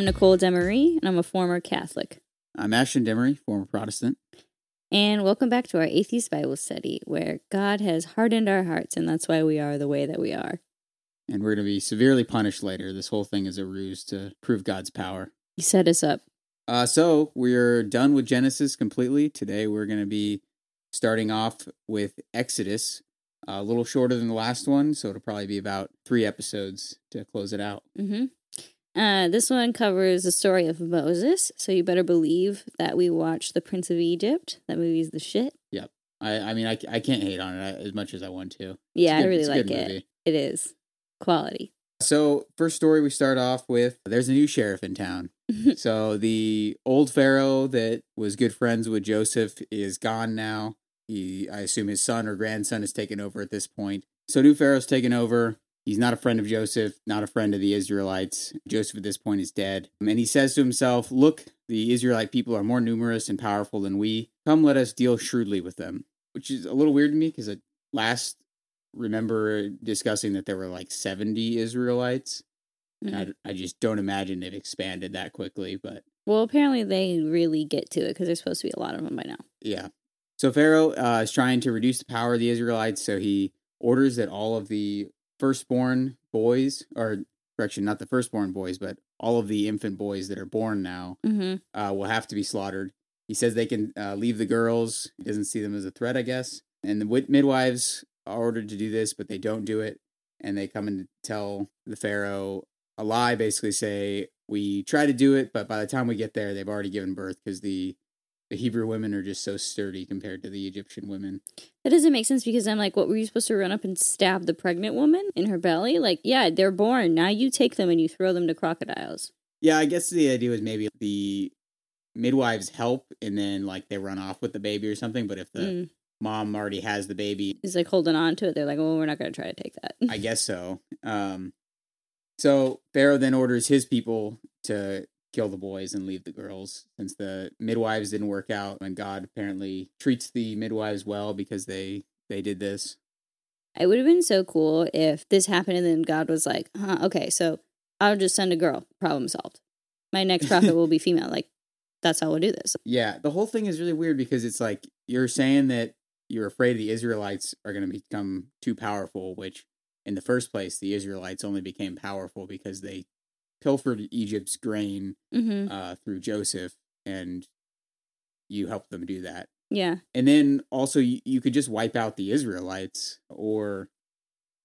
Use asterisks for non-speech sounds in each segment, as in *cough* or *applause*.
I'm Nicole Demery, and I'm a former Catholic. I'm Ashton Demery, former Protestant. And welcome back to our Atheist Bible study, where God has hardened our hearts, and that's why we are the way that we are. And we're going to be severely punished later. This whole thing is a ruse to prove God's power. He set us up. Uh, so we're done with Genesis completely. Today we're going to be starting off with Exodus, a little shorter than the last one, so it'll probably be about three episodes to close it out. Mm-hmm. Uh, this one covers the story of Moses, so you better believe that we watched The Prince of Egypt. That movie's the shit. Yep. I, I mean, I, I can't hate on it as much as I want to. Yeah, good- I really like it. movie. It is quality. So, first story we start off with there's a new sheriff in town. *laughs* so, the old Pharaoh that was good friends with Joseph is gone now. He, I assume his son or grandson has taken over at this point. So, new Pharaoh's taken over. He's not a friend of Joseph, not a friend of the Israelites. Joseph at this point is dead. And he says to himself, Look, the Israelite people are more numerous and powerful than we. Come, let us deal shrewdly with them. Which is a little weird to me because I last remember discussing that there were like 70 Israelites. And Mhm. I, I just don't imagine they've expanded that quickly, but Well, apparently they really get to it because there's supposed to be a lot of them by now. yeah. So Pharaoh uh, is trying to reduce the power of the Israelites, so he orders that all of the firstborn boys, or correction, not the firstborn boys, but all of the infant boys that are born now Mm-hmm. uh, will have to be slaughtered. He says they can uh, leave the girls. He doesn't see them as a threat, I guess. And the midwives are ordered to do this, but they don't do it. And they come and tell the Pharaoh a lie, basically say, We try to do it, but by the time we get there, they've already given birth because the, the Hebrew women are just so sturdy compared to the Egyptian women. That doesn't make sense because I'm like, what were you supposed to run up and stab the pregnant woman in her belly? Like, yeah, they're born. Now you take them and you throw them to crocodiles. Yeah, I guess the idea was maybe the midwives help and then like they run off with the baby or something. But if the Mm. mom already has the baby, He's like holding on to it. They're like, well, we're not going to try to take that. I guess so. Um, so Pharaoh then orders his people to kill the boys and leave the girls, since the midwives didn't work out, and God apparently treats the midwives well because they they did this. It would have been so cool if this happened and then God was like, huh, okay, so I'll just send a girl. Problem solved. My next prophet will be *laughs* female. Like, that's how we'll do this. Yeah, the whole thing is really weird because it's like you're saying that you're afraid the Israelites are going to become too powerful, which in the first place the Israelites only became powerful because they pilfered Egypt's grain Mm-hmm. uh, through Joseph, and you helped them do that. Yeah. And then also you, you could just wipe out the Israelites or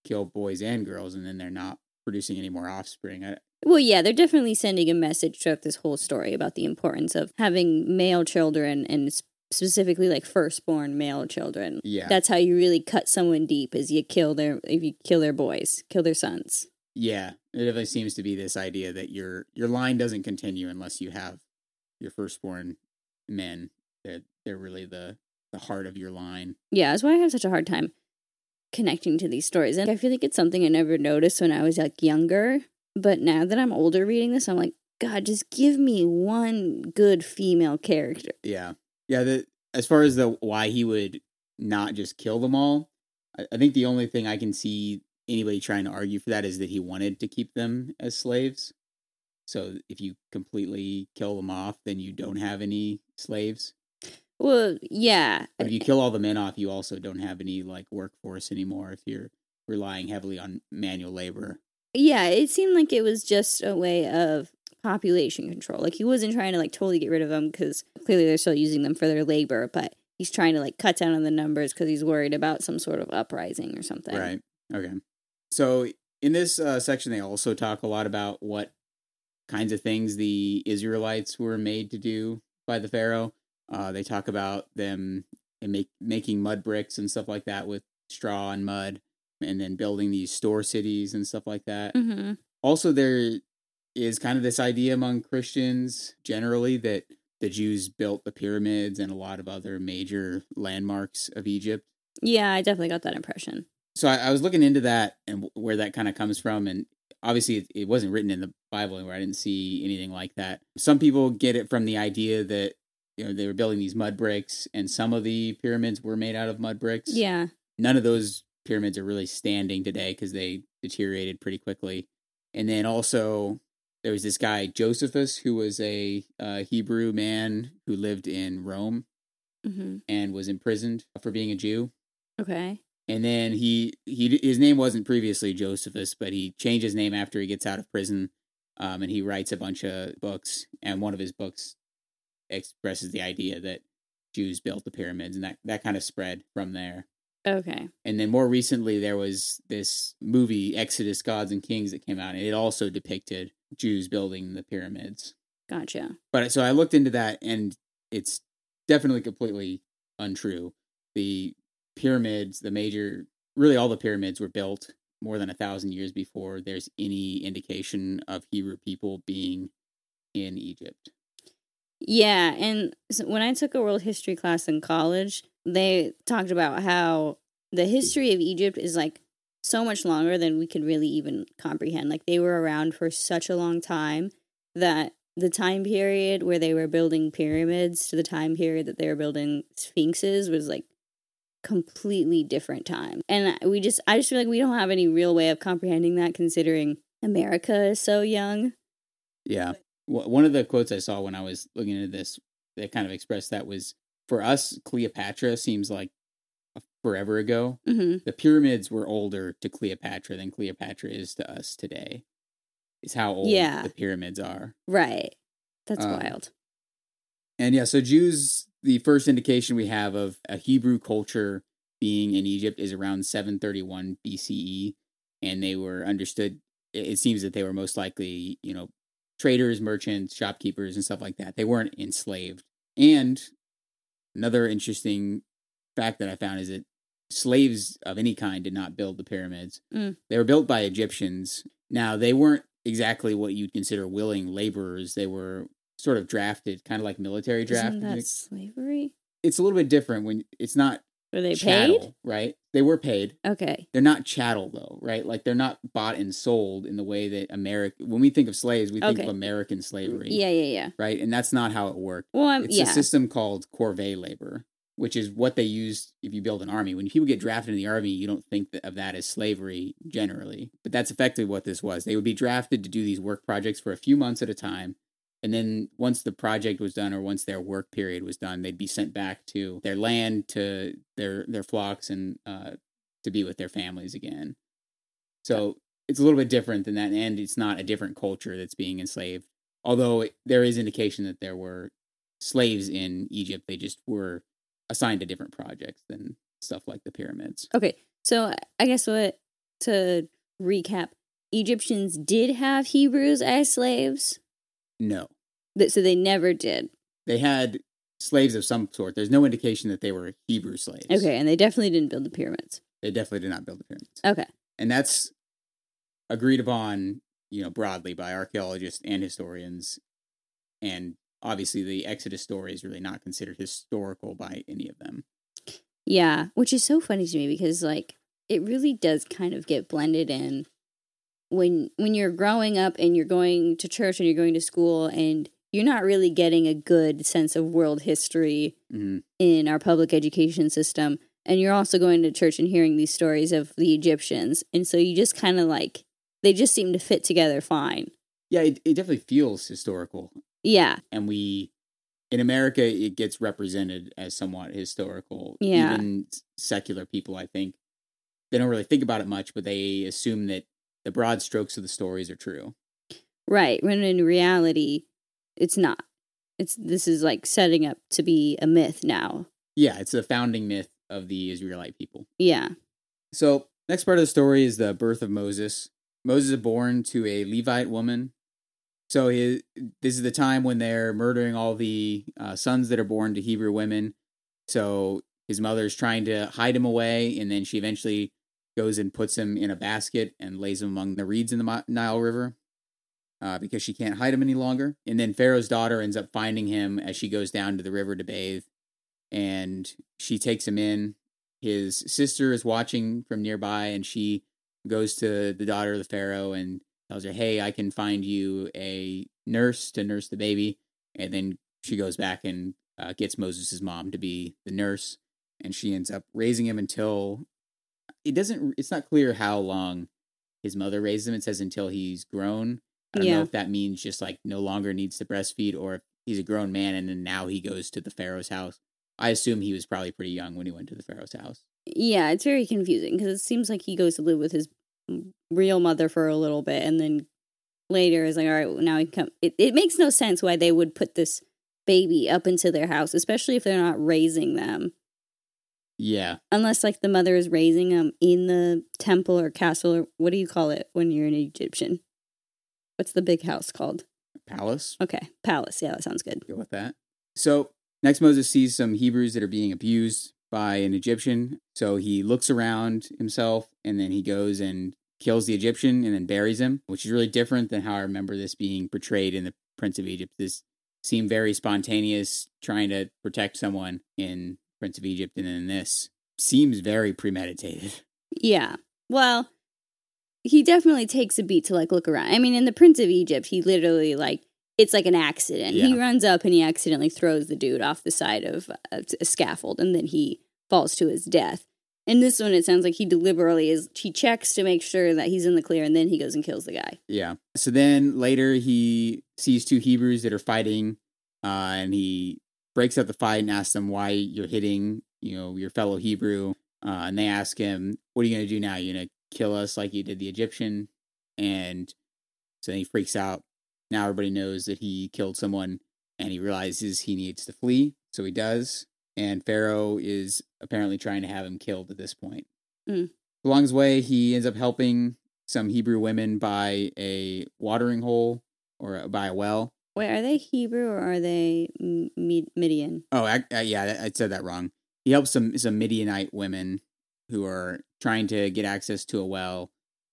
kill boys and girls, and then they're not producing any more offspring. I, Well, yeah, they're definitely sending a message throughout this whole story about the importance of having male children and specifically like firstborn male children. yeah, That's how you really cut someone deep is you kill their if you kill their boys, kill their sons. Yeah. It definitely seems to be this idea that your your line doesn't continue unless you have your firstborn men. They're they're really the the heart of your line. Yeah, that's why I have such a hard time connecting to these stories. And I feel like it's something I never noticed when I was like younger. But now that I'm older reading this, I'm like, God, just give me one good female character. Yeah, yeah. The as far as the why he would not just kill them all, I, I think the only thing I can see anybody trying to argue for that is that he wanted to keep them as slaves. So if you completely kill them off, then you don't have any slaves. Well, yeah. But if you kill all the men off, you also don't have any like workforce anymore. If you're relying heavily on manual labor. Yeah, it seemed like it was just a way of population control. Like he wasn't trying to like totally get rid of them because clearly they're still using them for their labor, but he's trying to like cut down on the numbers because he's worried about some sort of uprising or something. Right. Okay. So in this uh, section, they also talk a lot about what kinds of things the Israelites were made to do by the Pharaoh. Uh, they talk about them and make making mud bricks and stuff like that with straw and mud, and then building these store cities and stuff like that. Mm-hmm. Also, there is kind of this idea among Christians generally that the Jews built the pyramids and a lot of other major landmarks of Egypt Yeah, I definitely got that impression. So I, I was looking into that and where that kind of comes from and obviously it, it wasn't written in the bible anywhere i didn't see anything like that some people get it from the idea that you know they were building these mud bricks and some of the pyramids were made out of mud bricks Yeah. none of those pyramids are really standing today because they deteriorated pretty quickly and then also there was this guy Josephus who was a uh, Hebrew man who lived in Rome hmm and was imprisoned for being a Jew. Okay. And then he he his name wasn't previously Josephus, but he changed his name after he gets out of prison, um, and he writes a bunch of books. And one of his books expresses the idea that Jews built the pyramids, and that that kind of spread from there. Okay. And then more recently, there was this movie Exodus: Gods and Kings that came out, and it also depicted Jews building the pyramids. Gotcha. But so I looked into that, and it's definitely completely untrue. The pyramids, the major, really all the pyramids were built more than a thousand years before there's any indication of Hebrew people being in Egypt. Yeah, and so when I took a world history class in college, they talked about how the history of Egypt is like so much longer than we could really even comprehend. Like they were around for such a long time that the time period where they were building pyramids to the time period that they were building sphinxes was like completely different time. And we just I just feel like we don't have any real way of comprehending that considering America is so young. Yeah. One of the quotes I saw when I was looking into this that kind of expressed that was for us, Cleopatra seems like forever ago. hmm The pyramids were older to Cleopatra than Cleopatra is to us today. Is how old Yeah. the pyramids are. Right. That's Um, wild. And yeah, so Jews, the first indication we have of a Hebrew culture being in Egypt is around 731 BCE. And they were understood, it seems that they were most likely, you know, traders, merchants, shopkeepers, and stuff like that. They weren't enslaved. And another interesting fact that I found is that slaves of any kind did not build the pyramids. Mm. They were built by Egyptians. Now, they weren't exactly what you'd consider willing laborers. They were sort of drafted, kind of like military draft. Isn't that slavery? It's a little bit different when it's not Were they chattel, paid? right? They were paid. Okay. They're not chattel though, right? Like they're not bought and sold in the way that America. When we think of slaves, we think Okay. of American mm, slavery, Yeah, yeah, yeah. right? And that's not how it worked. Well, I'm, It's yeah. a system called corvée labor, which is what they use if you build an army. When people get drafted in the army, you don't think of that as slavery generally, but that's effectively what this was. They would be drafted to do these work projects for a few months at a time. And then once the project was done or once their work period was done, they'd be sent back to their land, to their their flocks, and uh, to be with their families again. So it's a little bit different than that, and it's not a different culture that's being enslaved. Although it- there is indication that there were slaves in Egypt, they just were assigned to different projects than stuff like the pyramids. Okay. So I guess what to recap, Egyptians did have Hebrews as slaves. No, That so they never did. they had slaves of some sort. There's no indication that they were Hebrew slaves. Okay, and they definitely didn't build the pyramids. they definitely did not build the pyramids. Okay. and that's agreed upon you know broadly by archaeologists and historians and obviously the exodus story is really not considered historical by any of them Yeah, which is so funny to me because like it really does kind of get blended in when when you're growing up and you're going to church and you're going to school and you're not really getting a good sense of world history hmm in our public education system and you're also going to church and hearing these stories of the Egyptians and so you just kind of like they just seem to fit together fine. yeah it, it definitely feels historical Yeah. and we in america it gets represented as somewhat historical Yeah. even secular people i think they don't really think about it much but they assume that the broad strokes of the stories are true Right, when in reality it's not. It's this is like setting up to be a myth now. yeah it's the founding myth of the israelite people Yeah. So, next part of the story is the birth of Moses. Moses is born to a Levite woman. So, this is the time when they're murdering all the uh, sons that are born to Hebrew women. So, his mother's trying to hide him away, and then she eventually goes and puts him in a basket and lays him among the reeds in the Nile River uh, because she can't hide him any longer. And then Pharaoh's daughter ends up finding him as she goes down to the river to bathe, and she takes him in his sister is watching from nearby and she goes to the daughter of the pharaoh and tells her hey i can find you a nurse to nurse the baby and then she goes back and uh, gets moses' mom to be the nurse and she ends up raising him until it doesn't it's not clear how long his mother raised him it says until he's grown I don't Yeah. know if that means just like no longer needs to breastfeed or if he's a grown man and then now he goes to the Pharaoh's house. I assume he was probably pretty young when he went to the Pharaoh's house. Yeah, it's very confusing because it seems like he goes to live with his real mother for a little bit and then later is like, all right, well, now he come. It, it makes no sense why they would put this baby up into their house, especially if they're not raising them. Yeah. Unless like the mother is raising them in the temple or castle or what do you call it when you're an Egyptian? What's the big house called? Palace. Okay, palace. Yeah, that sounds good. Go with that. So next Moses sees some Hebrews that are being abused by an Egyptian. So he looks around himself and then he goes and kills the Egyptian and then buries him, which is really different than how I remember this being portrayed in the Prince of Egypt. This seemed very spontaneous, trying to protect someone in Prince of Egypt, and then this seems very premeditated. Yeah. Well, he definitely takes a beat to like look around. I mean, in the Prince of Egypt, he literally like it's like an accident. He runs up and he accidentally throws the dude off the side of a, a scaffold, and then he falls to his death. In this one, it sounds like he deliberately is. He checks to make sure that he's in the clear, and then he goes and kills the guy. Yeah. So then later he sees two Hebrews that are fighting, uh, and he breaks up the fight and asks them why you're hitting, you know, your fellow Hebrew. Uh, and they ask him, "What are you gonna do now? You're gonna kill us like you did the Egyptian?" And so then he freaks out. Now everybody knows that he killed someone, and he realizes he needs to flee. So he does. And Pharaoh is apparently trying to have him killed at this point. Mm. Along his way, he ends up helping some Hebrew women by a watering hole or by a well. Wait, are they Hebrew or are they Midian? Oh, I, I, yeah, I said that wrong. He helps some some Midianite women who are trying to get access to a well,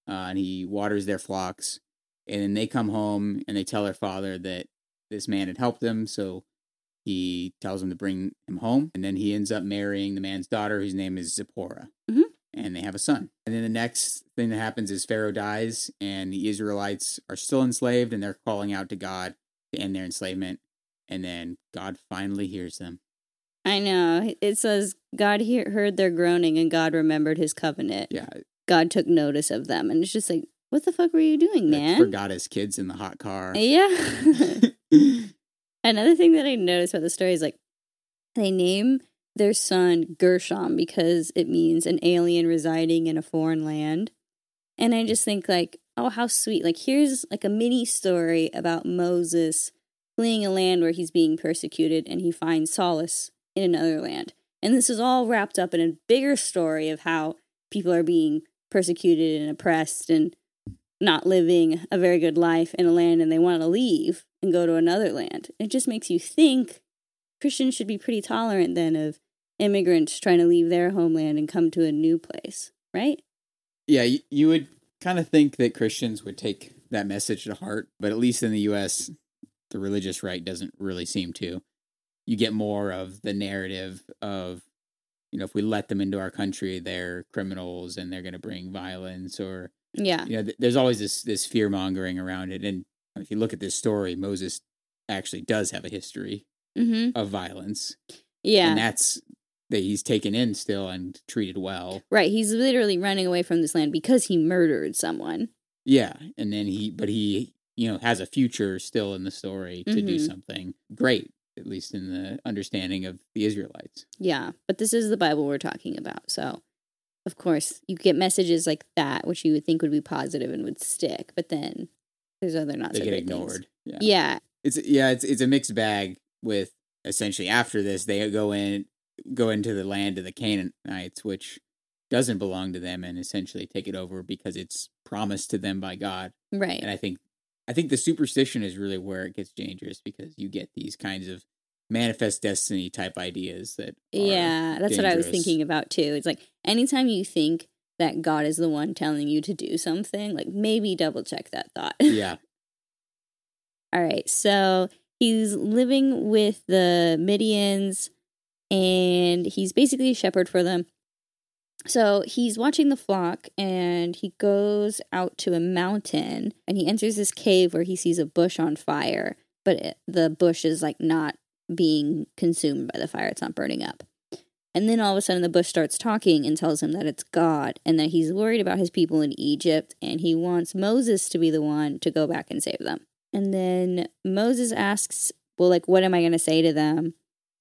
uh, and he waters their flocks. And then they come home and they tell their father that this man had helped them, so he tells them to bring him home. And then he ends up marrying the man's daughter, whose name is Zipporah. Mhm. And they have a son. And then the next thing that happens is Pharaoh dies, and the Israelites are still enslaved, and they're calling out to God end their enslavement. And then God finally hears them. I know. It says God he- heard their groaning and God remembered his covenant. Yeah, God took notice of them. And it's just like, what the fuck were you doing, like, man? forgot his kids in the hot car. Yeah. *laughs* *laughs* Another thing that I noticed about the story is like they name their son Gershom because it means an alien residing in a foreign land. And I just think like, oh how sweet. Like here's like a mini story about Moses fleeing a land where he's being persecuted and he finds solace in another land. And this is all wrapped up in a bigger story of how people are being persecuted and oppressed and not living a very good life in a land and they want to leave and go to another land. It just makes you think Christians should be pretty tolerant then of immigrants trying to leave their homeland and come to a new place, right? yeah, you, would kind of think that Christians would take that message to heart, but at least in the U.S., the religious right doesn't really seem to. You get more of the narrative of, you know, if we let them into our country, they're criminals and they're going to bring violence, or Yeah. you know, th- there's always this this fear mongering around it. And if you look at this story, Moses actually does have a history Mm-hmm. of violence, Yeah. and that's that he's taken in still and treated well. right. He's literally running away from this land because he murdered someone. Yeah, and then he, but he, you know, has a future still in the story to do Mhm. something great, at least in the understanding of the Israelites. Yeah. But this is the Bible we're talking about. So, of course, you get messages like that, which you would think would be positive and would stick. But then there's other not They so get great things. ignored. Yeah. Yeah. it's yeah, it's it's a mixed bag. With essentially after this, they go in, go into the land of the Canaanites, which doesn't belong to them, and essentially take it over because it's promised to them by God. Right. And I think, I think the superstition is really where it gets dangerous because you get these kinds of manifest destiny type ideas that Yeah, that's what I was thinking about too. It's like anytime you think that God is the one telling you to do something, like maybe double check that thought. yeah *laughs* All right, so he's living with the Midians and he's basically a shepherd for them. So he's watching the flock and he goes out to a mountain and he enters this cave where he sees a bush on fire, but it, the bush is like not being consumed by the fire, it's not burning up. And then all of a sudden, the bush starts talking and tells him that it's God and that he's worried about his people in Egypt and he wants Moses to be the one to go back and save them. And then Moses asks, Well, like, what am I going to say to them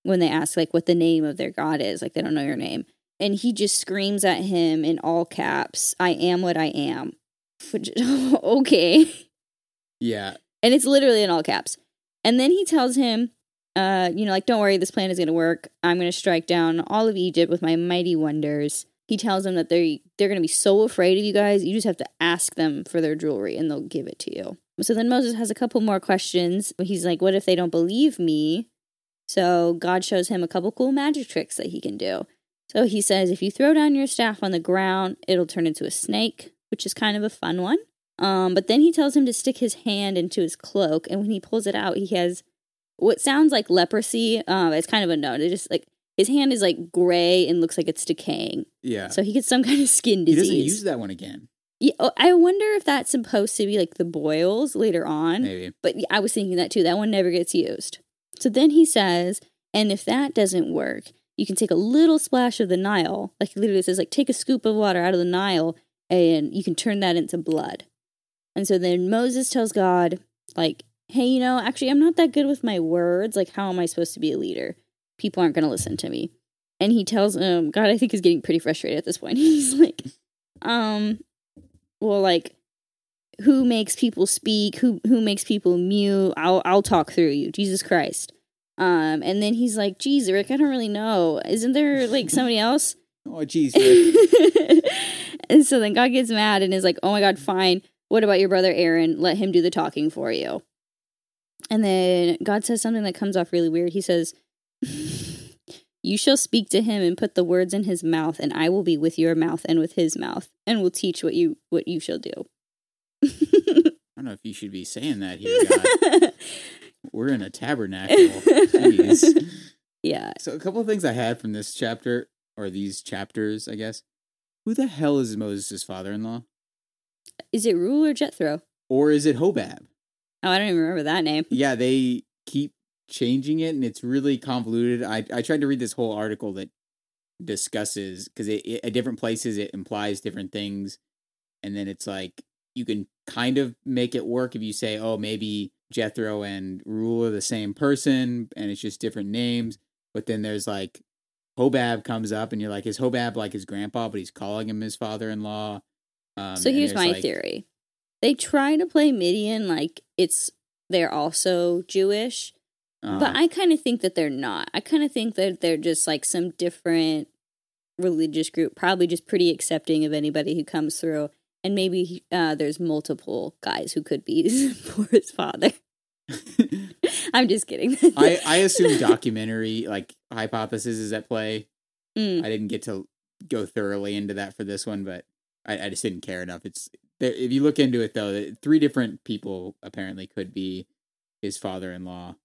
when they ask, like, what the name of their God is? Like, they don't know your name. And he just screams at him in all caps, I am what I am. Which, *laughs* okay. Yeah. And it's literally in all caps. And then he tells him, uh, you know, like, don't worry, this plan is going to work. I'm going to strike down all of Egypt with my mighty wonders. He tells them that they they're going to be so afraid of you guys. You just have to ask them for their jewelry and they'll give it to you. So then Moses has a couple more questions. He's like, what if they don't believe me? So God shows him a couple cool magic tricks that he can do. So he says, if you throw down your staff on the ground, it'll turn into a snake, which is kind of a fun one. Um, but then he tells him to stick his hand into his cloak, and when he pulls it out, he has what sounds like leprosy. Uh, it's kind of a note. It just like his hand is like gray and looks like it's decaying. Yeah. So he gets some *laughs* kind of skin disease. he doesn't use that one again. Yeah, oh, I wonder if that's supposed to be like the boils later on. Maybe. But I was thinking that too. That one never gets used. So then he says, and if that doesn't work, you can take a little splash of the Nile. Like he literally says, like take a scoop of water out of the Nile and you can turn that into blood. And so then Moses tells God, like, hey, you know, actually I'm not that good with my words. Like, how am I supposed to be a leader? People aren't gonna listen to me. And he tells him, God, I think he's getting pretty frustrated at this point. *laughs* He's like, um, well, like, who makes people speak? Who who makes people mute? I'll I'll talk through you, Jesus Christ. Um, and then he's like, "Geez, Rick, I don't really know. Isn't there like somebody else?" Oh, jeez. Rick. *laughs* and so then God gets mad and is like, "Oh my God, fine. What about your brother Aaron? Let him do the talking for you." And then God says something that comes off really weird. He says, *laughs* "You shall speak to him and put the words in his mouth, and I will be with your mouth and with his mouth, and will teach what you what you shall do." *laughs* I don't know if you should be saying that here, God. *laughs* We're in a tabernacle. Jeez. *laughs* yeah. So, a couple of things I had from this chapter, or these chapters, I guess. Who the hell is Moses' father in law? Is it Reuel or Jethro? Or is it Hobab? Oh, I don't even remember that name. Yeah, they keep changing it, and it's really convoluted. I, I tried to read this whole article that discusses, because it, it, at different places it implies different things. And then it's like, you can kind of make it work if you say, oh, maybe Jethro and Reuel are the same person and it's just different names. But then there's like Hobab comes up and you're like, is Hobab like his grandpa, but he's calling him his father in law? Um, so here's my like- theory. They try to play Midian like it's they're also Jewish, uh, but I kind of think that they're not. I kind of think that they're just like some different religious group, probably just pretty accepting of anybody who comes through. And maybe uh, there's multiple guys who could be *laughs* for his father. *laughs* I'm just kidding. I, *laughs* I assume documentary like hypothesis is at play. Mm. I didn't get to go thoroughly into that for this one, but I, I just didn't care enough. It's there, if you look into it though, three different people apparently could be his father-in-law,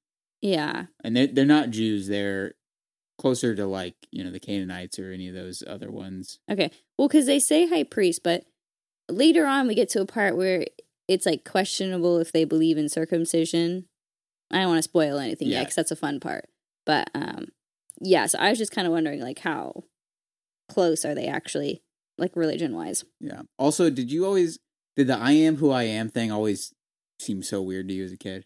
yeah. and they're they're not Jews. They're closer to like you know the Canaanites or any of those other ones. Okay. Well, because they say high priest, but later on we get to a part where it's like questionable if they believe in circumcision. I don't want to spoil anything yet because that's a fun part. But um, yeah. So I was just kind of wondering, like, how close are they actually, like, religion wise? Yeah. Also, did you always did the "I am who I am" thing always seem so weird to you as a kid?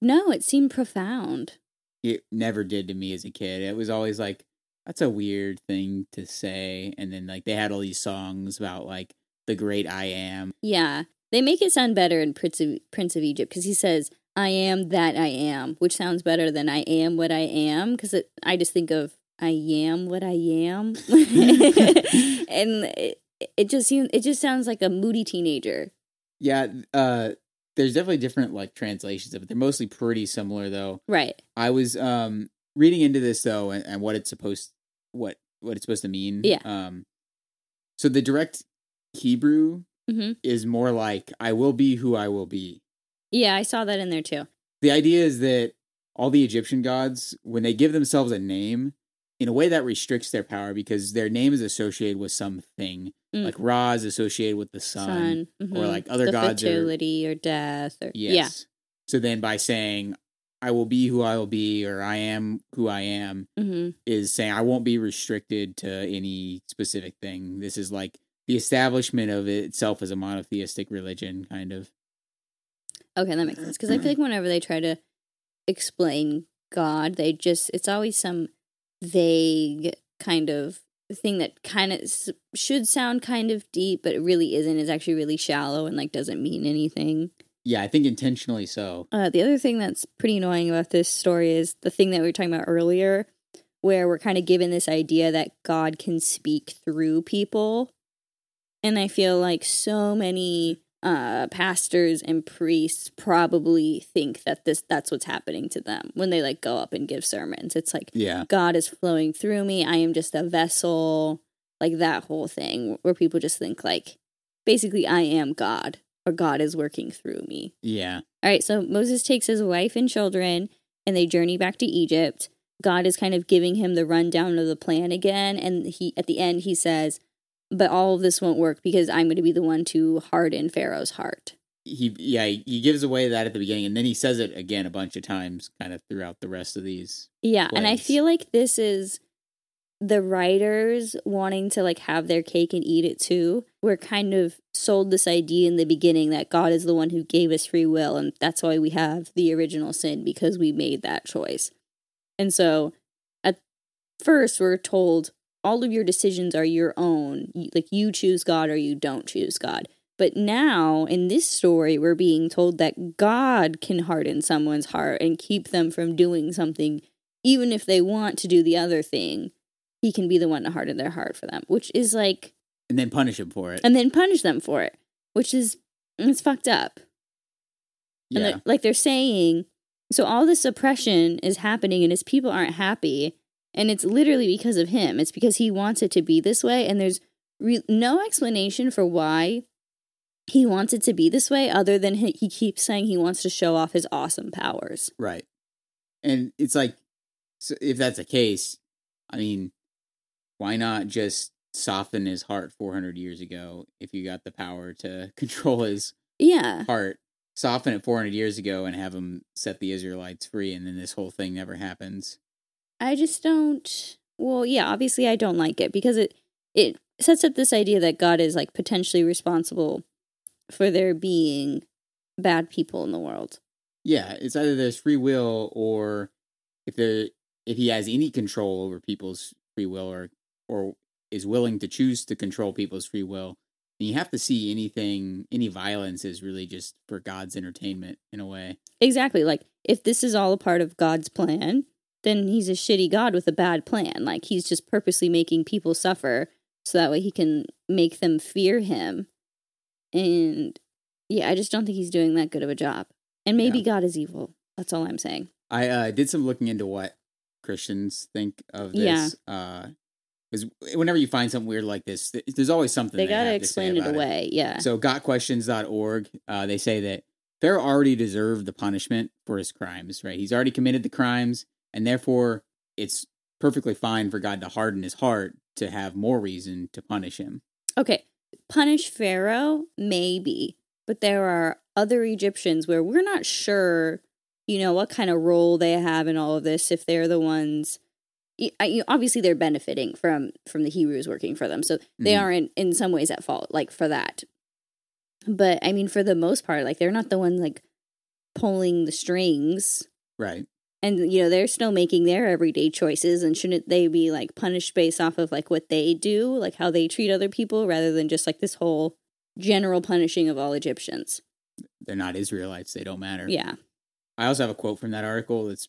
No, it seemed profound. it never did to me as a kid. It was always like that's a weird thing to say, and then like they had all these songs about like the great I am. Yeah, they make it sound better in Prince of Prince of Egypt because he says, "I am that I am," which sounds better than "I am what I am." Because I just think of "I am what I am," *laughs* *laughs* and it, it just seems it just sounds like a moody teenager. Yeah, uh, there's definitely different like translations of it. They're mostly pretty similar though. Right. I was um reading into this though, and, and what it's supposed what what it's supposed to mean. Yeah. Um, so the direct Hebrew hmm is more like "I will be who I will be." Yeah, I saw that in there too. the idea is that all the Egyptian gods, when they give themselves a name, in a way that restricts their power because their name is associated with something. Mm. Like Ra is associated with the sun. Sun, mhm. or like other the gods are- fertility or death or Yes. yeah. So then by saying I will be who I will be or I am who I am hmm is saying I won't be restricted to any specific thing. This is like the establishment of it itself as a monotheistic religion, kind of. Okay, that makes sense. Because I feel *clears throat* like whenever they try to explain God, they just, it's always some vague kind of thing that kind of should sound kind of deep, but it really isn't. It's actually really shallow and like doesn't mean anything. Yeah, I think intentionally so. Uh, the other thing that's pretty annoying about this story is the thing that we were talking about earlier, where we're kind of given this idea that God can speak through people. And I feel like so many uh, pastors and priests probably think that this that's what's happening to them when they like go up and give sermons. It's like Yeah. God is flowing through me. I am just a vessel. Like that whole thing where people just think like basically I am God or God is working through me. Yeah. All right, so Moses takes his wife and children and they journey back to Egypt. God is kind of giving him the rundown of the plan again and he at the end he says, "But all of this won't work because I'm going to be the one to harden Pharaoh's heart." He yeah, he he gives away that at the beginning and then he says it again a bunch of times kind of throughout the rest of these. Yeah, and I feel like this is the writers wanting to like have their cake and eat it too. We're kind of sold this idea in the beginning that God is the one who gave us free will and that's why we have the original sin because we made that choice. And so at first we're told all of your decisions are your own. Like you choose God or you don't choose God. But now in this story, we're being told that God can harden someone's heart and keep them from doing something, even if they want to do the other thing. He can be the one to harden their heart for them, which is like, And then punish him for it. and then punish them for it, which is, it's fucked up. And yeah. they're, like they're saying, so all this oppression is happening and his people aren't happy. And it's literally because of him. It's because he wants it to be this way. And there's re- no explanation for why he wants it to be this way other than he, he keeps saying he wants to show off his awesome powers. Right. And it's like, so if that's the case, I mean, why not just soften his heart 400 years ago if you got the power to *laughs* control his Yeah. heart? Soften it 400 years ago and have him set the Israelites free, and then this whole thing never happens. I just don't. Well, yeah, obviously I don't like it because it it sets up this idea that God is like potentially responsible for there being bad people in the world. Yeah, it's either there's free will or if there if he has any control over people's free will or or is willing to choose to control people's free will, then you have to see anything any violence is really just for God's entertainment in a way. Exactly. Like if this is all a part of God's plan, then he's a shitty God with a bad plan. Like he's just purposely making people suffer so that way he can make them fear him. And yeah, I just don't think he's doing that good of a job. And maybe Yeah. God is evil. That's all I'm saying. I uh, did some looking into what Christians think of Yeah. this. Uh because whenever you find something weird like this, th- there's always something They they got to have to say explain it away. Yeah. So gotquestions.org, uh, they say that Pharaoh already deserved the punishment for his crimes, right? He's already committed the crimes, and therefore it's perfectly fine for God to harden his heart to have more reason to punish him. Okay, punish Pharaoh, maybe, but there are other Egyptians where we're not sure, you know, what kind of role they have in all of this. If they're the ones, y- I- you- obviously they're benefiting from from the Hebrews working for them, so they Mhm. aren't in some ways at fault, like for that. But I mean, for the most part, like they're not the ones like pulling the strings Right. and you know they're still making their everyday choices and shouldn't they be like punished based off of like what they do like how they treat other people rather than just like this whole general punishing of all egyptians They're not Israelites, they don't matter. yeah I also have a quote from that article that's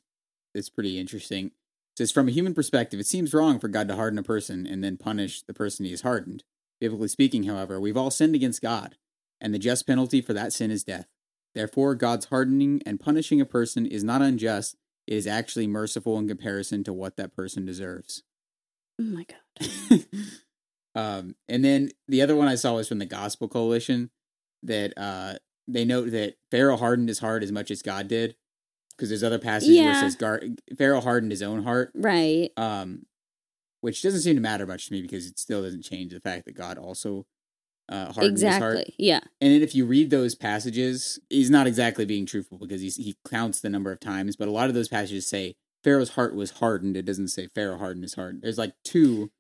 that's pretty interesting. Says from a human perspective, it seems wrong for God to harden a person and then punish the person he has hardened. Biblically speaking, however, we've all sinned against God, and the just penalty for that sin is death. Therefore, God's hardening and punishing a person is not unjust, it is actually merciful in comparison to what that person deserves. oh my god *laughs* um, and then the other one I saw was from the Gospel Coalition that uh, they note that Pharaoh hardened his heart as much as God did, because there's other passages where it says Gar- Pharaoh hardened his own heart, right um, which doesn't seem to matter much to me because it still doesn't change the fact that God also uh, hardened his heart. exactly. Yeah. And then if you read those passages, he's not exactly being truthful because he counts the number of times, but a lot of those passages say Pharaoh's heart was hardened. It doesn't say Pharaoh hardened his heart. There's like two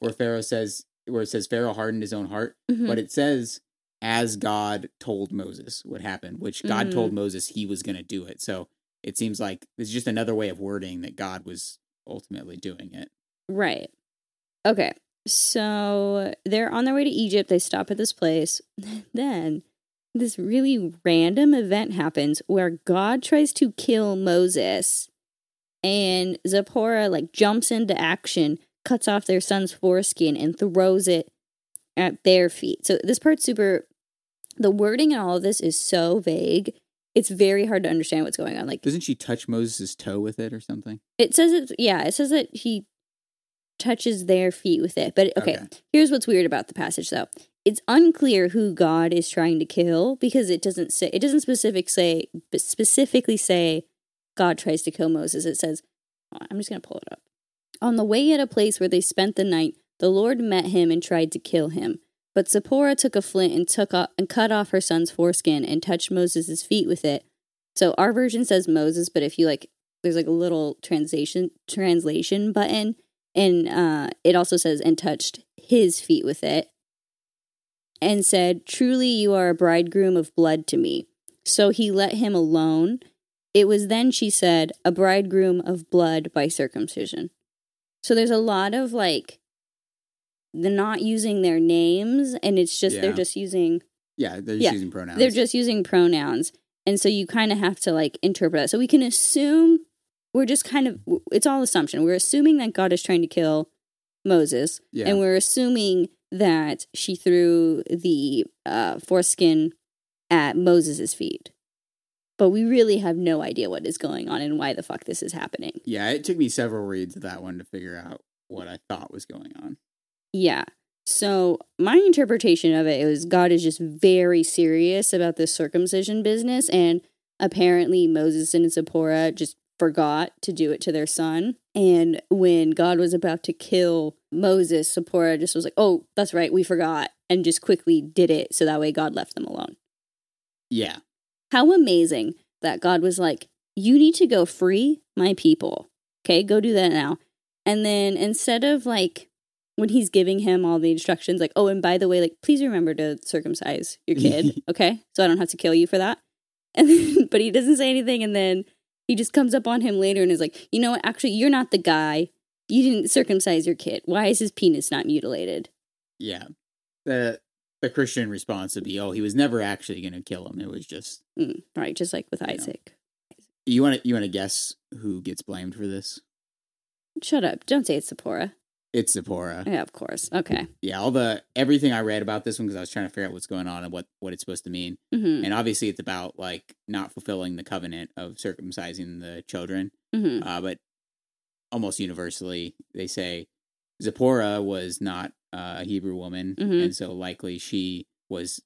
where Pharaoh says where it says Pharaoh hardened his own heart, Mhm. but it says as God told Moses what happened, which God Mhm. told Moses he was going to do it. So it seems like it's just another way of wording that God was ultimately doing it. Right. Okay. So they're on their way to Egypt. They stop at this place. *laughs* Then this really random event happens where God tries to kill Moses and Zipporah like jumps into action, cuts off their son's foreskin and throws it at their feet. So this part's super the wording in all of this is so vague. It's very hard to understand what's going on. Like Doesn't she touch Moses' toe with it or something? it says it, yeah, it says that he touches their feet with it. But okay, Okay. here's what's weird about the passage though. It's unclear who God is trying to kill because it doesn't say it doesn't specific say specifically say God tries to kill Moses. It says I'm just going to pull it up. On the way at a place where they spent the night, the Lord met him and tried to kill him. But Zipporah took a flint and took off, and cut off her son's foreskin and touched Moses' feet with it. So our version says Moses, but if you like there's like a little translation translation button and uh it also says and touched his feet with it and said truly you are a bridegroom of blood to me. So he let him alone. It was then she said a bridegroom of blood by circumcision. So there's a lot of like the not using their names and it's just they're just using Yeah, they're just Yeah, using pronouns. they're just using pronouns and so you kind of have to like interpret that so we can assume we're just kind of it's all assumption we're assuming that god is trying to kill moses yeah. and we're assuming that she threw the uh, foreskin at moses' feet but we really have no idea what is going on and why the fuck this is happening yeah, it took me several reads of that one to figure out what I thought was going on. Yeah. So my interpretation of it is God is just very serious about this circumcision business, and apparently Moses and Zipporah just forgot to do it to their son. And when God was about to kill Moses, Zipporah just was like, "Oh, that's right, we forgot," and just quickly did it so that way God left them alone. Yeah. How amazing that God was like, You need to go free my people. Okay, go do that now. And then instead of like when he's giving him all the instructions, like, oh, and by the way, like, please remember to circumcise your kid, *laughs* okay? So I don't have to kill you for that. *laughs* And then, but he doesn't say anything, and then he just comes up on him later and is like, you know what? Actually, you're not the guy. You didn't circumcise your kid. Why is his penis not mutilated? Yeah. The the Christian response would be, "Oh, he was never actually going to kill him. It was just Mm, right, just like with You know. Isaac. you want to you want to guess who gets blamed for this? Shut up! Don't say it's Zipporah. It's Zipporah. Yeah, of course. Okay. Yeah, all the everything I read about this one because I was trying to figure out what's going on and what what it's supposed to mean. hmm And obviously, it's about like not fulfilling the covenant of circumcising the children. hmm Uh, but almost universally, they say Zipporah was not uh, a Hebrew woman, Mhm. and so likely she was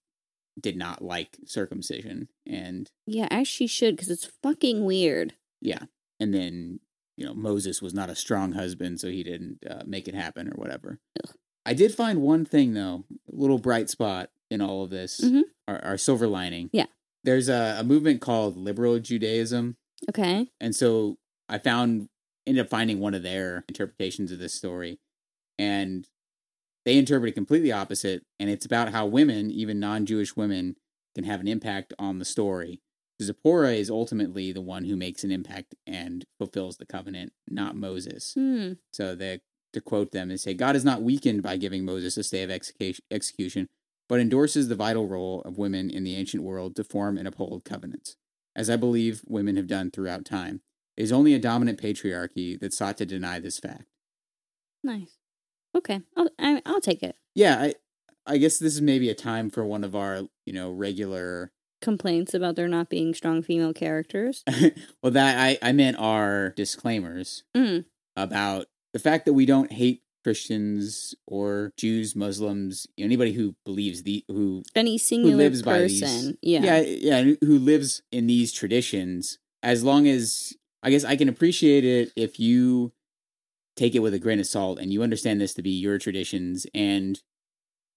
did not like circumcision, and Yeah, as she should, because it's fucking weird. yeah, and then you know Moses was not a strong husband, so he didn't uh, make it happen or whatever. Ugh. I did find one thing though, a little bright spot in all of this, Mhm. our, our silver lining. Yeah. there's a, a movement called liberal Judaism, Okay. and so I found ended up finding one of their interpretations of this story, and they interpret it completely opposite, and it's about how women, even non-Jewish women, can have an impact on the story. Zipporah is ultimately the one who makes an impact and fulfills the covenant, not Moses. Hmm. So they to quote them, they say, God is not weakened by giving Moses a stay of execution, execution, but endorses the vital role of women in the ancient world to form and uphold covenants, as I believe women have done throughout time. It is only a dominant patriarchy that sought to deny this fact. Nice. Okay. I'll I, I'll take it. Yeah, I I guess this is maybe a time for one of our, you know, regular Complaints about there not being strong female characters. *laughs* well that I, I meant our disclaimers Mm. about the fact that we don't hate Christians or Jews, Muslims, anybody who believes the who Any singular lives by person. these- yeah. yeah, yeah, who lives in these traditions. As long as I guess I can appreciate it if you take it with a grain of salt and you understand this to be your traditions and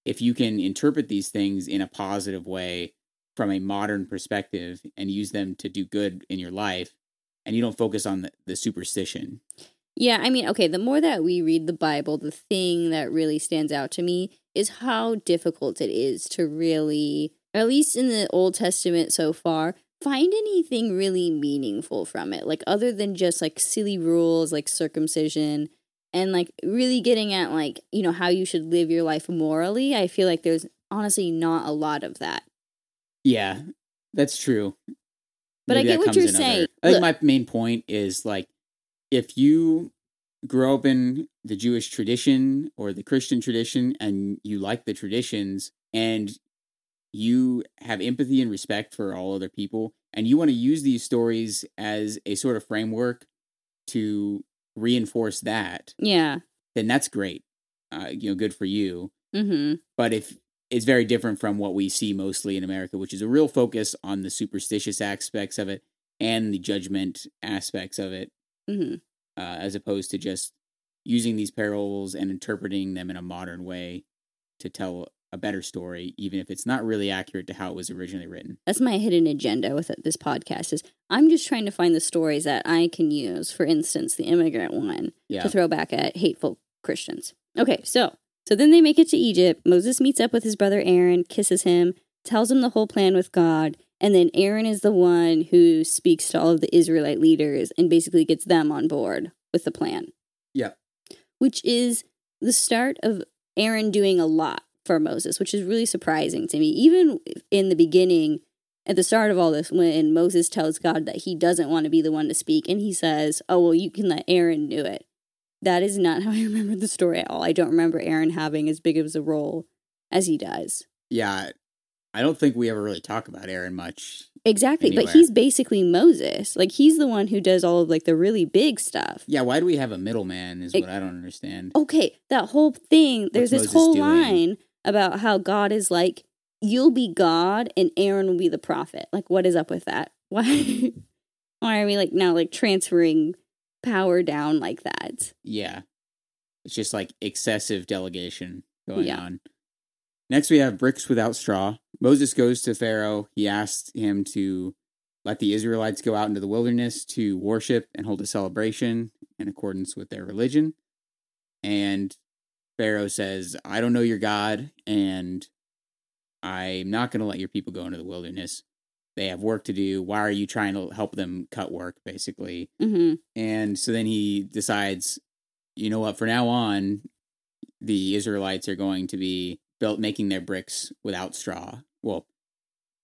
if you can interpret these things in a positive way from a modern perspective and use them to do good in your life, and you don't focus on the, the superstition. Yeah, I mean, okay, the more that we read the Bible, the thing that really stands out to me is how difficult it is to really, at least in the Old Testament so far, find anything really meaningful from it. Like, other than just like silly rules like circumcision and like really getting at like, you know, how you should live your life morally, I feel like there's honestly not a lot of that. Yeah, that's true. But I get what you're in other- saying. I think Look- my main point is like if you grow up in the Jewish tradition or the Christian tradition and you like the traditions and you have empathy and respect for all other people and you want to use these stories as a sort of framework to reinforce that, Yeah. then that's great. Uh, you know, good for you. Mm-hmm. But if it's very different from what we see mostly in America, which is a real focus on the superstitious aspects of it and the judgment aspects of it, Mm-hmm. uh, as opposed to just using these parables and interpreting them in a modern way to tell a better story, even if it's not really accurate to how it was originally written. That's my hidden agenda with this podcast is I'm just trying to find the stories that I can use. For instance, the immigrant one Yeah. to throw back at hateful Christians. Okay, so so then they make it to Egypt. Moses meets up with his brother Aaron, kisses him, tells him the whole plan with God, and then Aaron is the one who speaks to all of the Israelite leaders and basically gets them on board with the plan. Yeah. Which is the start of Aaron doing a lot for Moses, which is really surprising to me. Even in the beginning, at the start of all this, when Moses tells God that he doesn't want to be the one to speak, and he says, Oh, well, you can let Aaron do it. That is not *laughs* how I remember the story at all. I don't remember Aaron having as big of a role as he does. Yeah. I don't think we ever really talk about Aaron much. Exactly, but he's basically Moses. Like he's the one who does all of like the really big stuff. Yeah, why do we have a middleman is It- what I don't understand. Okay, that whole thing, there's What's this Moses whole doing? line about how God is like, you'll be God and Aaron will be the prophet. Like, what is up with that? *laughs* Why? Why are we like now like transferring power down like that? Yeah. It's just like excessive delegation going Yeah. on. Next, we have bricks without straw. Moses goes to Pharaoh. He asks him to let the Israelites go out into the wilderness to worship and hold a celebration in accordance with their religion. And Pharaoh says, I don't know your God, and I'm not going to let your people go into the wilderness. They have work to do. Why are you trying to help them cut work, basically? Mm-hmm. And so then he decides, you know what, for now on, the Israelites are going to be built making their bricks without straw. Well,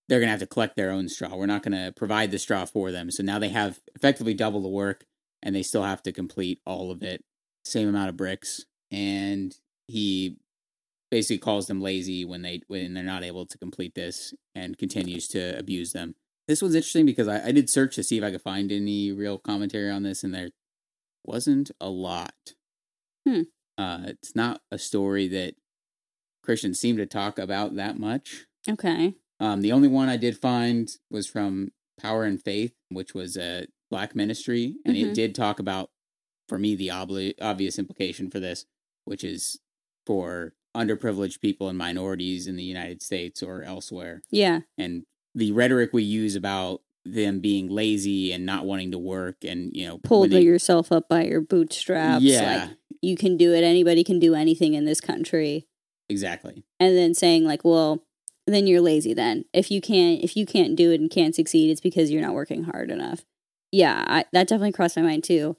they're going to have to collect their own straw. We're not going to provide the straw for them. So now they have effectively double the work and they still have to complete all of it, same amount of bricks. And he basically calls them lazy when they when they're not able to complete this and continues to abuse them. This was interesting because I, I did search to see if I could find any real commentary on this, and there wasn't a lot. Hmm. Uh, it's not a story that Christians seem to talk about that much. Okay. Um, the only one I did find was from Power and Faith, which was a black ministry, and Mhm. it did talk about, for me, the obli- obvious implication for this, which is for underprivileged people and minorities in the United States or elsewhere, Yeah. and the rhetoric we use about them being lazy and not wanting to work, and you know, Pull they- yourself up by your bootstraps. yeah, Like you can do it. Anybody can do anything in this country. exactly. and then saying like well then you're lazy then if you can't if you can't do it and can't succeed it's because you're not working hard enough yeah I, that definitely crossed my mind too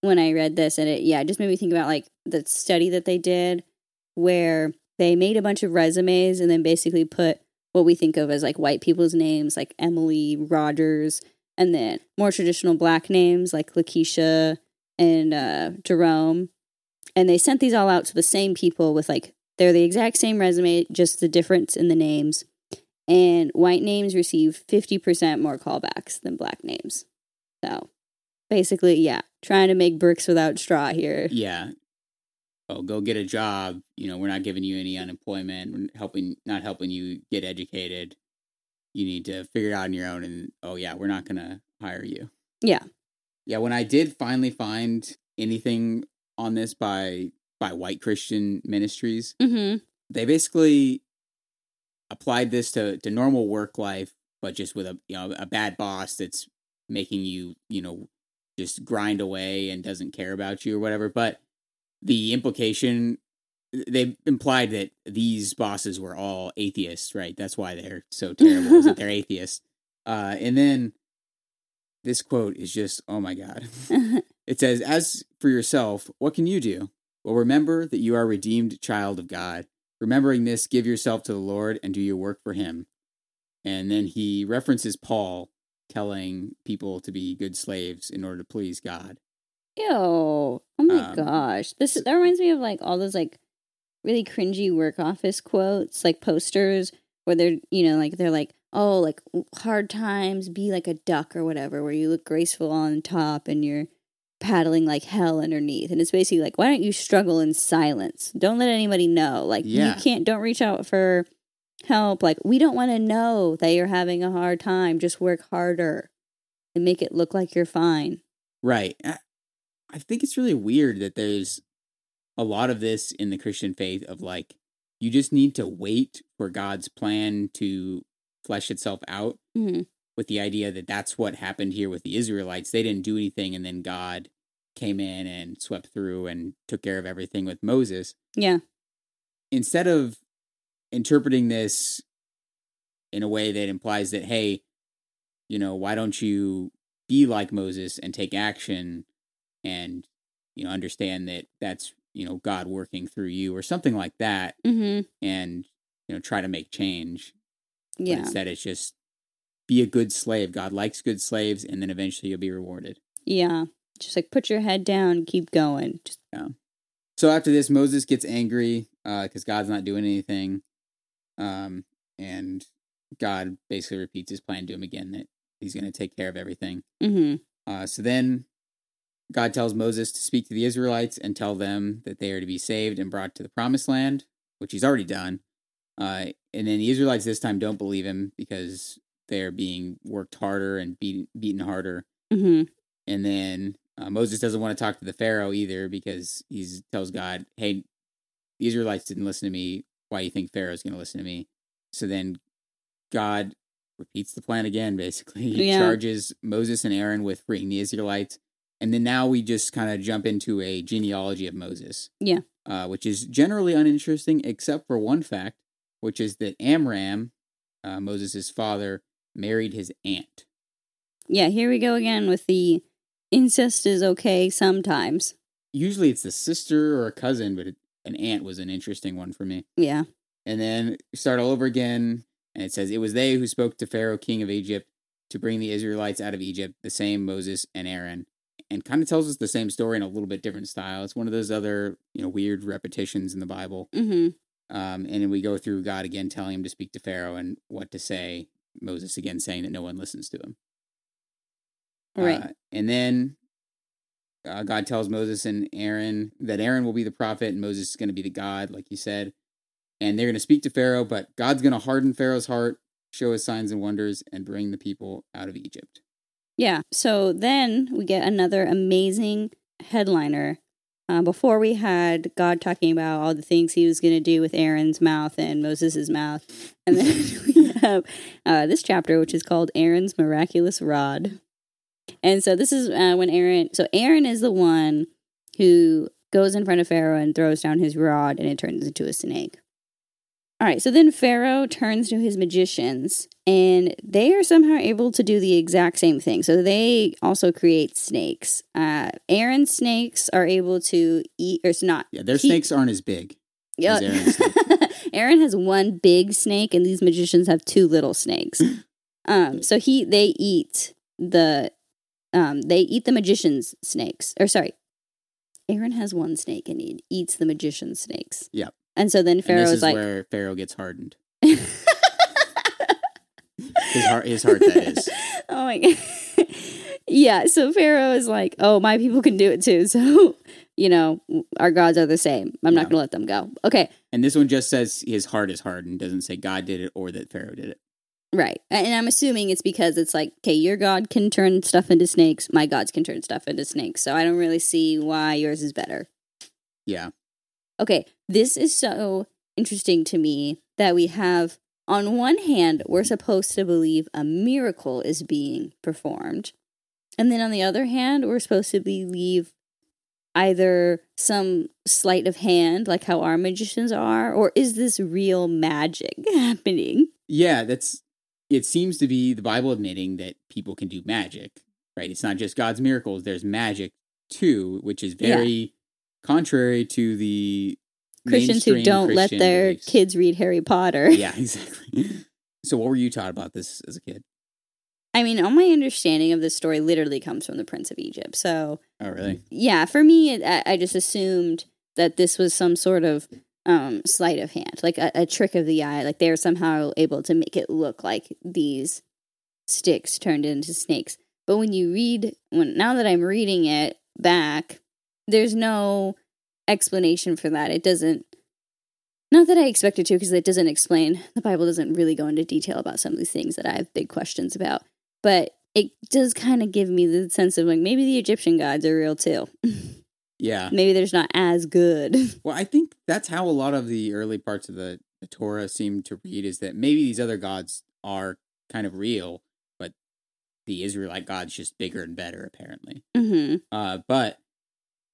when i read this and it yeah it just made me think about like the study that they did where they made a bunch of resumes and then basically put what we think of as like white people's names like emily rogers and then more traditional black names like lakeisha and uh, jerome and they sent these all out to the same people with like they're the exact same resume, just the difference in the names. And white names receive 50% more callbacks than black names. So basically, yeah, trying to make bricks without straw here. Yeah. Oh, go get a job. You know, we're not giving you any unemployment. We're helping, not helping you get educated. You need to figure it out on your own. And oh yeah, we're not gonna hire you. Yeah. Yeah. When I did finally find anything on this by by white Christian ministries, Mm-hmm. they basically applied this to to normal work life, but just with a you know a bad boss that's making you you know just grind away and doesn't care about you or whatever. But the implication they implied that these bosses were all atheists, right? That's why they're so *laughs* terrible. is that they're atheists. Uh, and then this quote is just oh my god. *laughs* it says, "As for yourself, what can you do? Well, remember that you are a redeemed child of God. Remembering this, give yourself to the Lord and do your work for Him." And then he references Paul telling people to be good slaves in order to please God. Ew. Oh my Um, gosh. This that reminds me of like all those like really cringy work office quotes, like posters where they're, you know, like they're like, "Oh, like hard times, be like a duck or whatever, where you look graceful on top and you're paddling like hell underneath." And it's basically like, "Why don't you struggle in silence? Don't let anybody know. Like Yeah. you can't don't reach out for help. Like we don't want to know that you're having a hard time. Just work harder and make it look like you're fine." Right. I, think it's really weird that there's a lot of this in the Christian faith of like, you just need to wait for God's plan to flesh itself out Mhm. with the idea that that's what happened here with the Israelites. They didn't do anything and then God came in and swept through and took care of everything with Moses. Yeah. Instead of interpreting this in a way that implies that, hey, you know, why don't you be like Moses and take action and, you know, understand that that's, you know, God working through you or something like that Mhm. and, you know, try to make change. But Yeah. instead, it's just be a good slave. God likes good slaves, and then eventually you'll be rewarded. Yeah. Just like put your head down, keep going. Just So after this, Moses gets angry because God's not doing anything. Um, and God basically repeats his plan to him again that he's going to take care of everything. hmm Uh, so then God tells Moses to speak to the Israelites and tell them that they are to be saved and brought to the promised land, which he's already done. Uh, and then the Israelites this time don't believe him because they're being worked harder and beaten, beaten harder. hmm And then uh, Moses doesn't want to talk to the Pharaoh either because he tells God, hey, the Israelites didn't listen to me. Why do you think Pharaoh's going to listen to me? So then God repeats the plan again, basically. He Yeah. charges Moses and Aaron with freeing the Israelites. And then now we just kind of jump into a genealogy of Moses. Yeah. Uh, which is generally uninteresting, except for one fact, which is that Amram, uh, Moses' father, married his aunt. Yeah, here we go again with the incest is okay sometimes. usually it's a sister or a cousin, but it, an aunt was an interesting one for me. Yeah. And then start all over again, and it says, It was they who spoke to Pharaoh, king of Egypt, to bring the Israelites out of Egypt, the same Moses and Aaron. And kind of tells us the same story in a little bit different style. It's one of those other, you know, weird repetitions in the Bible. hmm Um, and then we go through God again telling him to speak to Pharaoh and what to say. Moses again saying that no one listens to him. Right. Uh, and then uh, God tells Moses and Aaron that Aaron will be the prophet and Moses is going to be the God, like you said. And they're going to speak to Pharaoh, but God's going to harden Pharaoh's heart, show his signs and wonders, and bring the people out of Egypt. Yeah. So then we get another amazing headliner. Uh, before we had God talking about all the things he was going to do with Aaron's mouth and Moses' mouth. And then *laughs* we have uh, this chapter, which is called Aaron's Miraculous Rod. And so this is uh, when Aaron, so Aaron is the one who goes in front of Pharaoh and throws down his rod and it turns into a snake. All right, so then Pharaoh turns to his magicians and they are somehow able to do the exact same thing. So they also create snakes. Uh, Aaron's snakes are able to eat, or it's not. Yeah, their He- snakes aren't as big. Yeah. *laughs* Aaron has one big snake and these magicians have two little snakes. *laughs* Um, so he they eat the um they eat the magician's snakes. Or sorry. Aaron has one snake and he eats the magician's snakes. Yep. And so then Pharaoh this is is like where Pharaoh gets hardened. *laughs* His heart, his heart, that is. *laughs* oh my god. *laughs* yeah, so Pharaoh is like, "Oh, my people can do it too." So, you know, our gods are the same. I'm Yeah. not going to let them go. Okay. And this one just says his heart is hardened, doesn't say God did it or that Pharaoh did it. Right. And I'm assuming it's because it's like, okay, your god can turn stuff into snakes, my gods can turn stuff into snakes. So I don't really see why yours is better. Yeah. Okay, this is so interesting to me that we have, on one hand, we're supposed to believe a miracle is being performed. And then on the other hand, we're supposed to believe either some sleight of hand, like how our magicians are, or is this real magic *laughs* happening? Yeah, that's it seems to be the Bible admitting that people can do magic, right? It's not just God's miracles, there's magic too, which is very. Contrary to the Christians who don't let their beliefs. kids read Harry Potter. *laughs* Yeah, exactly. so what were you taught about this as a kid? I mean, all my understanding of this story literally comes from the Prince of Egypt. So, oh really? Yeah, for me, I, I just assumed that this was some sort of um, sleight of hand, like a, a trick of the eye. Like they were somehow able to make it look like these sticks turned into snakes. But when you read, when now that I'm reading it back, there's no explanation for that. It doesn't. Not that I expected to, because it doesn't explain. The Bible doesn't really go into detail about some of these things that I have big questions about. But it does kind of give me the sense of like maybe the Egyptian gods are real too. *laughs* Yeah. Maybe there's not as good. *laughs* Well, I think that's how a lot of the early parts of the, the Torah seem to read is that maybe these other gods are kind of real, but the Israelite god's just bigger and better, apparently. Mm-hmm. Uh, but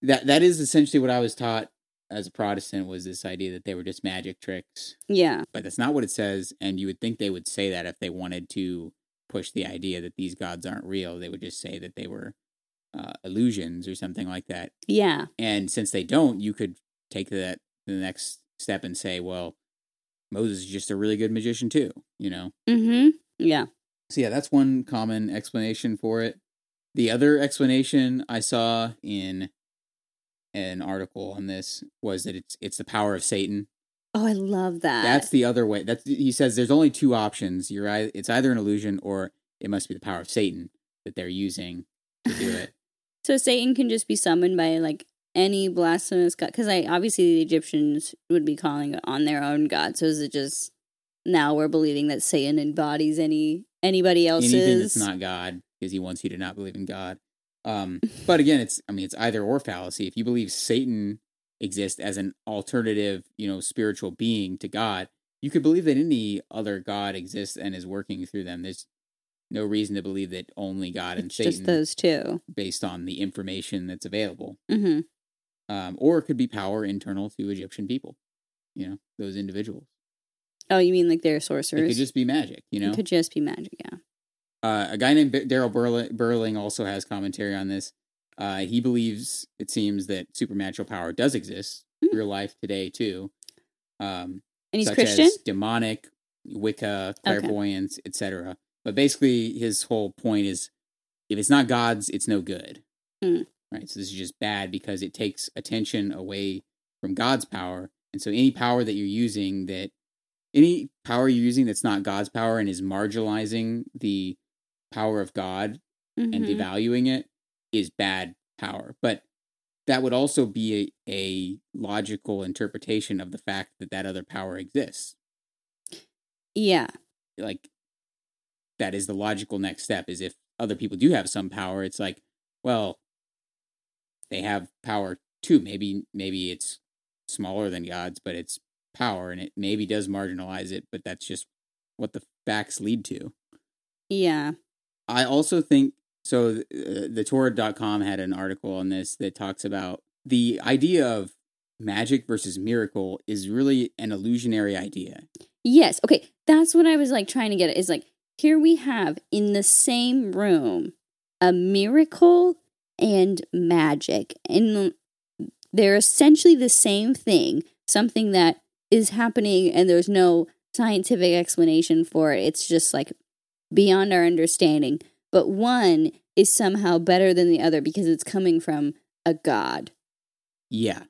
that that is essentially what I was taught as a Protestant was this idea that they were just magic tricks. Yeah. But that's not what it says, and you would think they would say that if they wanted to push the idea that these gods aren't real, they would just say that they were uh, illusions or something like that. Yeah. And since they don't, you could take that the next step and say, well, Moses is just a really good magician too, you know? Mm-hmm. Yeah. So yeah, that's one common explanation for it. The other explanation I saw in an article on this was that it's it's the power of Satan. Oh, I love that. That's the other way. That's he says there's only two options. You're it's either an illusion or it must be the power of Satan that they're using to do it. *laughs* So Satan can just be summoned by like any blasphemous god because I obviously the Egyptians would be calling it on their own god. So is it just now we're believing that Satan embodies any anybody else's anything that's not God because he wants you to not believe in God. Um, but again, it's I mean it's either or fallacy. If you believe Satan exists as an alternative, you know, spiritual being to God, you could believe that any other God exists and is working through them. There's no reason to believe that only God and it's Satan. Just those two, based on the information that's available. Mm-hmm. Um, or it could be power internal to Egyptian people. You know, those individuals. Oh, you mean like they're sorcerers? It could just be magic. You know, it could just be magic. Yeah. Uh, a guy named Daryl Berling also has commentary on this. Uh, he believes it seems that supernatural power does exist, mm-hmm. real life today too. Um, and he's Christian, demonic, Wicca, clairvoyance, okay. etc. But basically, his whole point is if it's not God's, it's no good. Mm. Right? So this is just bad because it takes attention away from God's power. And so any power that you're using that any power you're using that's not God's power and is marginalizing the power of God mm-hmm. and devaluing it is bad power. But that would also be a, a logical interpretation of the fact that that other power exists. Yeah. Like that is the logical next step is if other people do have some power it's like well they have power too maybe maybe it's smaller than god's but it's power and it maybe does marginalize it but that's just what the facts lead to yeah i also think so uh, the torah.com had an article on this that talks about the idea of magic versus miracle is really an illusionary idea yes okay that's what i was like trying to get at is like here we have in the same room a miracle and magic. And they're essentially the same thing, something that is happening and there's no scientific explanation for it. It's just like beyond our understanding. But one is somehow better than the other because it's coming from a god. Yeah.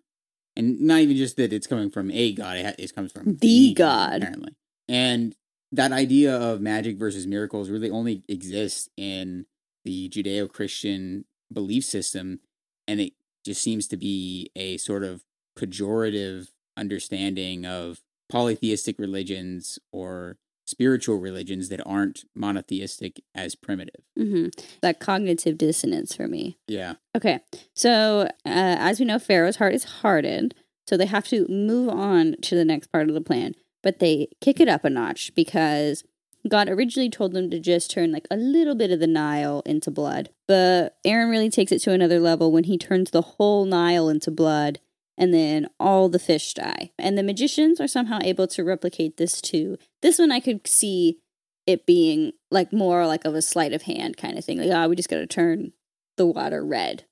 And not even just that it's coming from a god, it comes from the, the god, apparently. And that idea of magic versus miracles really only exists in the Judeo Christian belief system. And it just seems to be a sort of pejorative understanding of polytheistic religions or spiritual religions that aren't monotheistic as primitive. Mm-hmm. That cognitive dissonance for me. Yeah. Okay. So, uh, as we know, Pharaoh's heart is hardened. So they have to move on to the next part of the plan. But they kick it up a notch because God originally told them to just turn like a little bit of the Nile into blood. But Aaron really takes it to another level when he turns the whole Nile into blood and then all the fish die. And the magicians are somehow able to replicate this too. This one I could see it being like more like of a sleight of hand kind of thing. Like, oh, we just got to turn the water red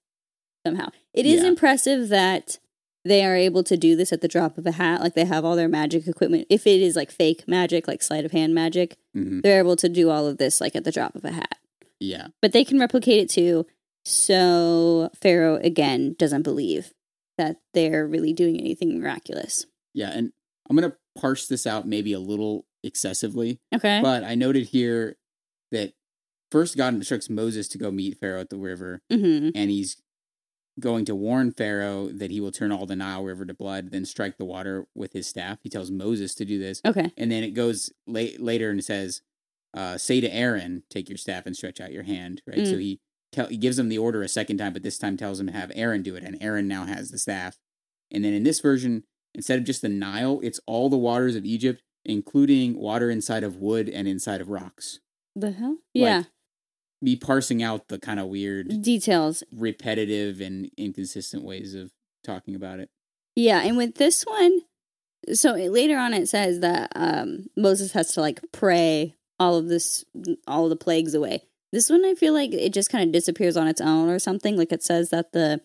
somehow. It is Yeah. impressive that they are able to do this at the drop of a hat. Like they have all their magic equipment. If it is like fake magic, like sleight of hand magic, hmm they're able to do all of this like at the drop of a hat. Yeah. But they can replicate it too. So Pharaoh again doesn't believe that they're really doing anything miraculous. Yeah. And I'm going to parse this out maybe a little excessively, Okay. but I noted here that first God instructs Moses to go meet Pharaoh at the river, hmm and he's going to warn Pharaoh that he will turn all the Nile River to blood, then strike the water with his staff. He tells Moses to do this. Okay. And then it goes late, later and it says, uh, "Say to Aaron, take your staff and stretch out your hand." Right. Mm. So he tell he gives him the order a second time, but this time tells him to have Aaron do it, and Aaron now has the staff. And then in this version, instead of just the Nile, it's all the waters of Egypt, including water inside of wood and inside of rocks. The hell? Yeah. Me parsing out the kind of weird, Details. repetitive, and inconsistent ways of talking about it. Yeah, and with this one, so later on it says that um, Moses has to like pray all of this, all of the plagues away. This one, I feel like it just kind of disappears on its own or something. Like it says that the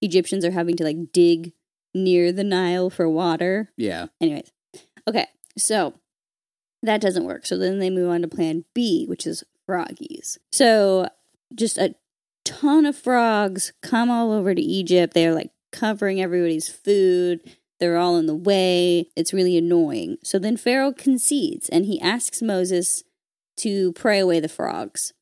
Egyptians are having to like dig near the Nile for water. Yeah. Anyways, okay, so that doesn't work. So then they move on to plan B, which is froggies. So just a ton of frogs come all over to Egypt. They're like covering everybody's food. They're all in the way. It's really annoying. So then Pharaoh concedes and he asks Moses to pray away the frogs.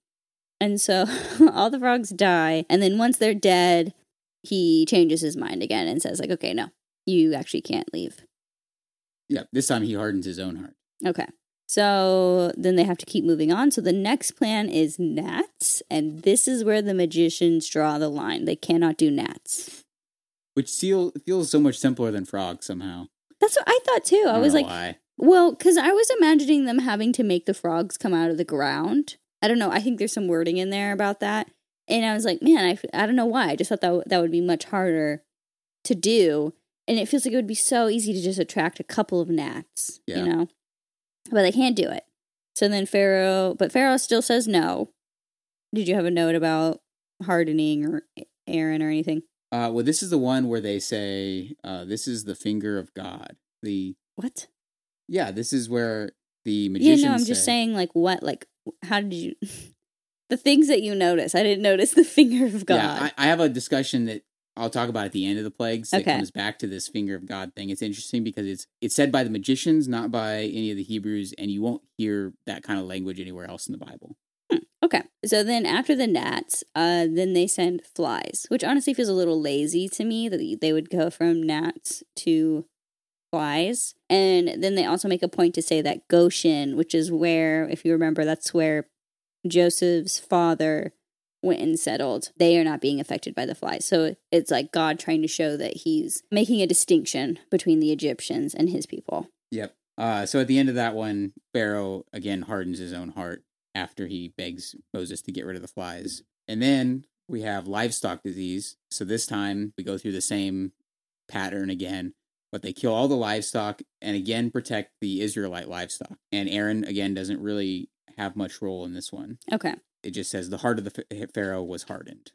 And so *laughs* all the frogs die. And then once they're dead, he changes his mind again and says, like, okay, no, you actually can't leave. Yeah. This time he hardens his own heart. Okay. So then they have to keep moving on. So the next plan is gnats. And this is where the magicians draw the line. They cannot do gnats. Which seal feels so much simpler than frogs somehow. That's what I thought too. I, don't was like, why. well, because I was imagining them having to make the frogs come out of the ground. I don't know. I think there's some wording in there about that. And I was like, man, I, I don't know why. I just thought that, that would be much harder to do. And it feels like it would be so easy to just attract a couple of gnats, Yeah. you know? But they can't do it. So then Pharaoh, but Pharaoh still says no. Did you have a note about hardening or Aaron or anything? Uh, well, this is the one where they say, uh, "This is the finger of God." The What? yeah, this is where the Yeah, magicians. no, I'm just saying, like, what? Like, how did you. *laughs* the things that you notice. I didn't notice the *laughs* finger of God. Yeah, I, I have a discussion that I'll talk about at the end of the plagues that Okay. comes back to this finger of God thing. It's interesting because it's it's said by the magicians, not by any of the Hebrews, and you won't hear that kind of language anywhere else in the Bible. Okay. So then after the gnats, uh, then they send flies, which honestly feels a little lazy to me that they would go from gnats to flies. And then they also make a point to say that Goshen, which is where, if you remember, that's where Joseph's father went and settled, they are not being affected by the flies. So it's like God trying to show that he's making a distinction between the Egyptians and his people. Yep. Uh, so at the end of that one, Pharaoh again hardens his own heart after he begs Moses to get rid of the flies. And then we have livestock disease. So this time we go through the same pattern again, but they kill all the livestock and again protect the Israelite livestock. And Aaron again doesn't really have much role in this one. Okay. It just says the heart of the Pharaoh was hardened.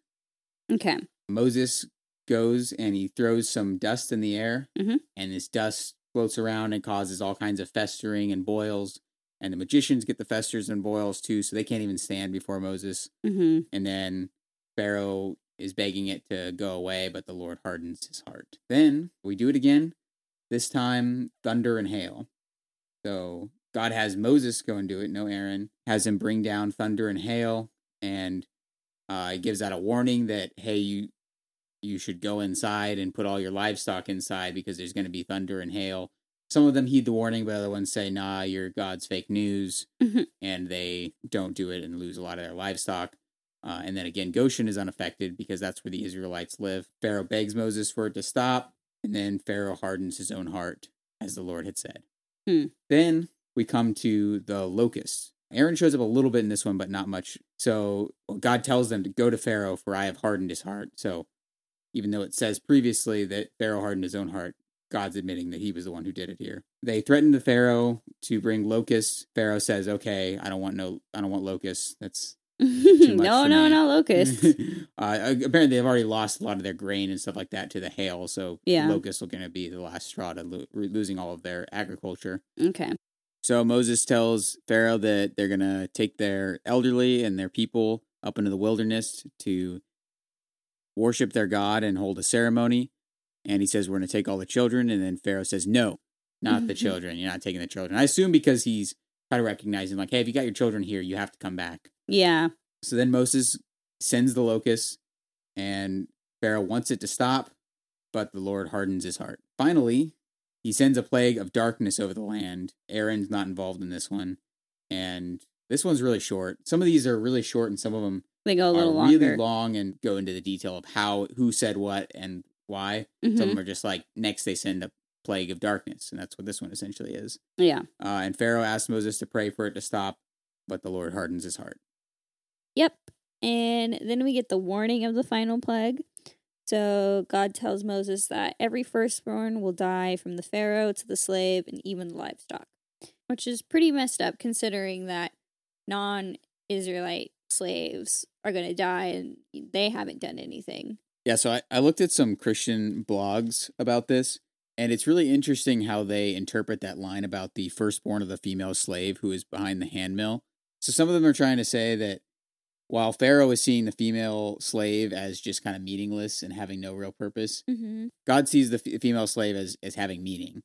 Okay. Moses goes and he throws some dust in the air, Mhm. and this dust floats around and causes all kinds of festering and boils. And the magicians get the festers and boils too, so they can't even stand before Moses. hmm And then Pharaoh is begging it to go away, but the Lord hardens his heart. Then we do it again, this time thunder and hail. So God has Moses go and do it, no Aaron, has him bring down thunder and hail, and uh, he gives out a warning that, hey, you you should go inside and put all your livestock inside because there's going to be thunder and hail. Some of them heed the warning, but other ones say, nah, you're God's fake news. Mhm. And they don't do it and lose a lot of their livestock. Uh, and then again, Goshen is unaffected because that's where the Israelites live. Pharaoh begs Moses for it to stop. And then Pharaoh hardens his own heart, as the Lord had said. Hmm. Then we come to the locusts. Aaron shows up a little bit in this one, but not much. So God tells them to go to Pharaoh, for I have hardened his heart. So even though it says previously that Pharaoh hardened his own heart, God's admitting that he was the one who did it here. They threaten the Pharaoh to bring locusts. Pharaoh says, "Okay, I don't want no, I don't want locusts. That's *laughs* no, no, me. no, locusts. *laughs* uh, apparently, they've already lost a lot of their grain and stuff like that to the hail. So Yeah. locusts are going to be the last straw to lo- losing all of their agriculture. okay. So Moses tells Pharaoh that they're going to take their elderly and their people up into the wilderness to worship their God and hold a ceremony. And he says, We're going to take all the children. And then Pharaoh says, No, not the *laughs* children. You're not taking the children. I assume because he's kind of recognizing, like, hey, if you got your children here, you have to come back. Yeah. So then Moses sends the locusts, and Pharaoh wants it to stop, but the Lord hardens his heart. Finally, he sends a plague of darkness over the land. Aaron's not involved in this one. And this one's really short. Some of these are really short, and some of them They go a little longer. really long and go into the detail of how, who said what, and why. Some mm-hmm. of them are just like, next they send a plague of darkness. And that's what this one essentially is. Yeah. Uh, and Pharaoh asks Moses to pray for it to stop, but the Lord hardens his heart. Yep. And then we get the warning of the final plague. So God tells Moses that every firstborn will die from the Pharaoh to the slave and even the livestock, which is pretty messed up considering that non Israelite slaves are going to die and they haven't done anything. Yeah, so I, I looked at some Christian blogs about this, and it's really interesting how they interpret that line about the firstborn of the female slave who is behind the handmill. So some of them are trying to say that while Pharaoh is seeing the female slave as just kind of meaningless and having no real purpose, Mm-hmm. God sees the f- female slave as, as having meaning.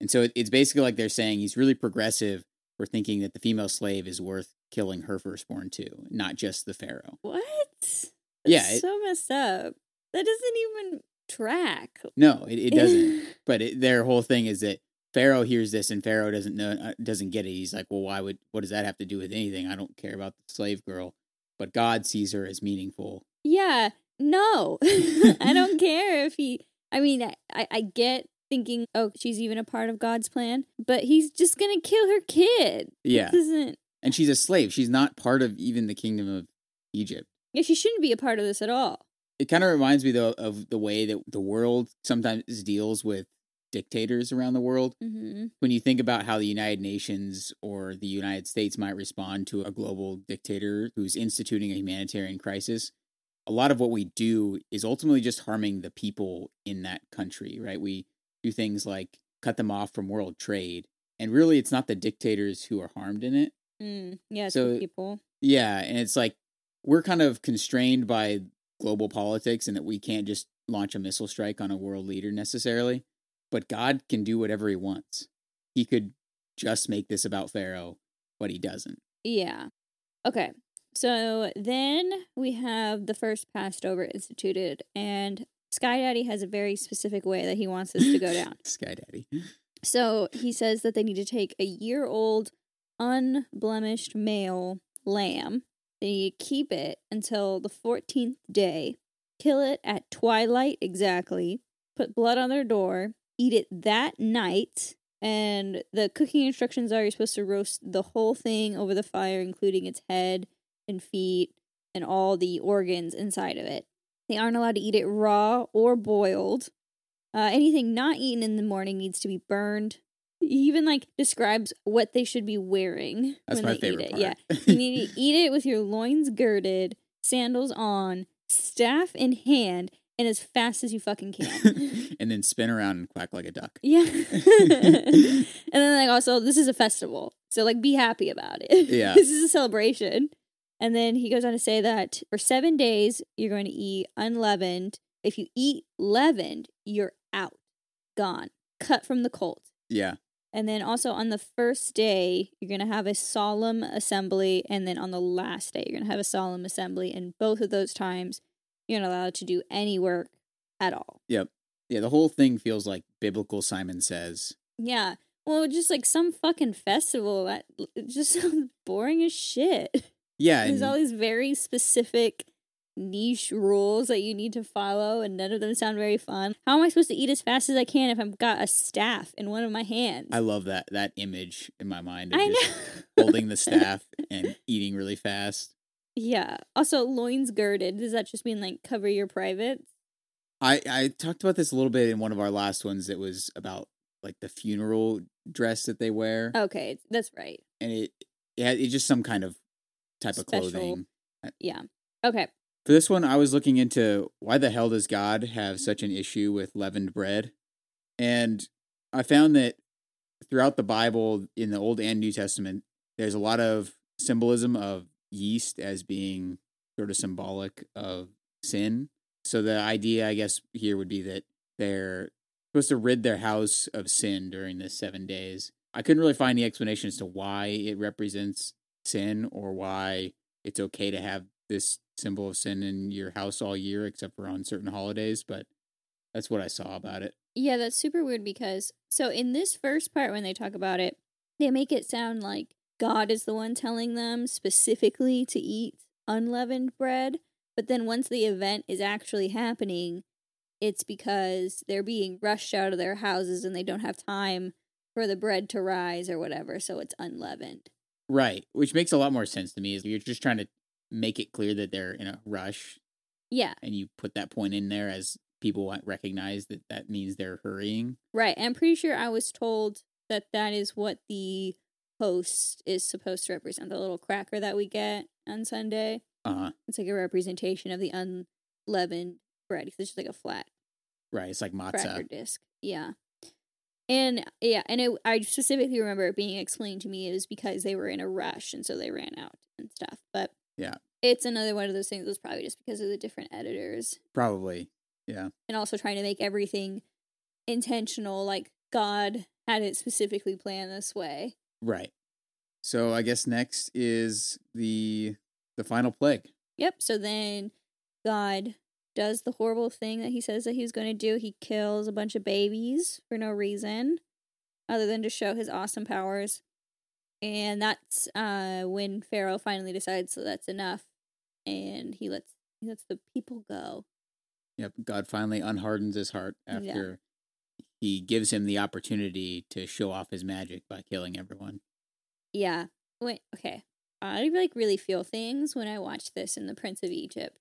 And so it, it's basically like they're saying he's really progressive for thinking that the female slave is worth killing her firstborn too, not just the Pharaoh. What? That's Yeah, it- so messed up. That doesn't even track. No, it, it doesn't. *laughs* but it, their whole thing is that Pharaoh hears this and Pharaoh doesn't know uh, doesn't get it. He's like, "Well, why would what does that have to do with anything? I don't care about the slave girl." But God sees her as meaningful. Yeah, no. *laughs* I don't *laughs* care if he. I mean, I, I, I get thinking, oh, she's even a part of God's plan, but he's just gonna kill her kid. Yeah. This isn't. And she's a slave. She's not part of even the kingdom of Egypt. Yeah, she shouldn't be a part of this at all. It kind of reminds me though of the way that the world sometimes deals with dictators around the world. Mm-hmm. When you think about how the United Nations or the United States might respond to a global dictator who's instituting a humanitarian crisis, a lot of what we do is ultimately just harming the people in that country, right? We do things like cut them off from world trade. And really, it's not the dictators who are harmed in it. Mm, yeah, So- the people. Yeah. And it's like we're kind of constrained by global politics and that we can't just launch a missile strike on a world leader necessarily. But God can do whatever he wants. He could just make this about Pharaoh, but he doesn't. Yeah. Okay. So then we have the first Passover instituted, and Sky Daddy has a very specific way that he wants this to go down. *laughs* Sky Daddy. So he says that they need to take a year old, unblemished male lamb. They keep it until the 14th day, kill it at twilight exactly, put blood on their door, eat it that night. And the cooking instructions are you're supposed to roast the whole thing over the fire, including its head and feet and all the organs inside of it. They aren't allowed to eat it raw or boiled. Uh, anything not eaten in the morning needs to be burned. He even like describes what they should be wearing That's when my they favorite eat it. part. Yeah, you need *laughs* to eat it with your loins girded, sandals on, staff in hand, and as fast as you fucking can. *laughs* and then spin around and quack like a duck. yeah, *laughs* and then like also this is a festival, so like be happy about it. Yeah. this is a celebration. And then he goes on to say that for seven days you're going to eat unleavened. If you eat leavened, you're out, gone, cut from the cult. Yeah. And then also on the first day, you're going to have a solemn assembly. And then on the last day, you're going to have a solemn assembly. And both of those times, you're not allowed to do any work at all. Yep. Yeah, the whole thing feels like biblical Simon says. Yeah. Well, just like some fucking festival that just sounds *laughs* boring as shit. Yeah, There's all these very specific niche rules that you need to follow, and none of them sound very fun. How am I supposed to eat as fast as I can if I've got a staff in one of my hands? I love that that image in my mind of I just know. *laughs* holding the staff and eating really fast. yeah. Also, loins girded. Does that just mean like cover your privates? I I talked about this a little bit in one of our last ones that was about like the funeral dress that they wear, Okay, that's right. and it yeah it's just some kind of type Special. of clothing. Yeah. Okay. For this one, I was looking into why the hell does God have such an issue with leavened bread, and I found that throughout the Bible, in the Old and New Testament, there's a lot of symbolism of yeast as being sort of symbolic of sin. So the idea, I guess, here would be that they're supposed to rid their house of sin during this seven days. I couldn't really find any explanation as to why it represents sin or why it's okay to have this symbol of sin in your house all year except for on certain holidays, but that's what I saw about it. Yeah, that's super weird because so in this first part when they talk about it, they make it sound like God is the one telling them specifically to eat unleavened bread, but then once the event is actually happening, it's because they're being rushed out of their houses and they don't have time for the bread to rise or whatever, so it's unleavened. Right, which makes a lot more sense to me. Is you're just trying to make it clear that they're in a rush Yeah, and you put that point in there as people recognize that that means they're hurrying. right. And I'm pretty sure I was told that that is what the host is supposed to represent, the little cracker that we get on Sunday. Uh-huh. It's like a representation of the unleavened bread. 'cause It's just like a flat Right, it's like cracker matzah. disc. Yeah. And yeah, and it, I specifically remember it being explained to me it was because they were in a rush and so they ran out and stuff. But Yeah. it's another one of those things. Was probably just because of the different editors Probably. Yeah. and also trying to make everything intentional. Like God had it specifically planned this way. Right. So I guess next is the the final plague. Yep. So then God does the horrible thing that he says that he's going to do. He kills a bunch of babies for no reason other than to show his awesome powers. And that's uh, when Pharaoh finally decides that that's enough and he lets he lets the people go. Yep. God finally unhardens his heart Yeah. after he gives him the opportunity to show off his magic by killing everyone. Yeah. Wait, okay. I like really feel things when I watch this in The Prince of Egypt.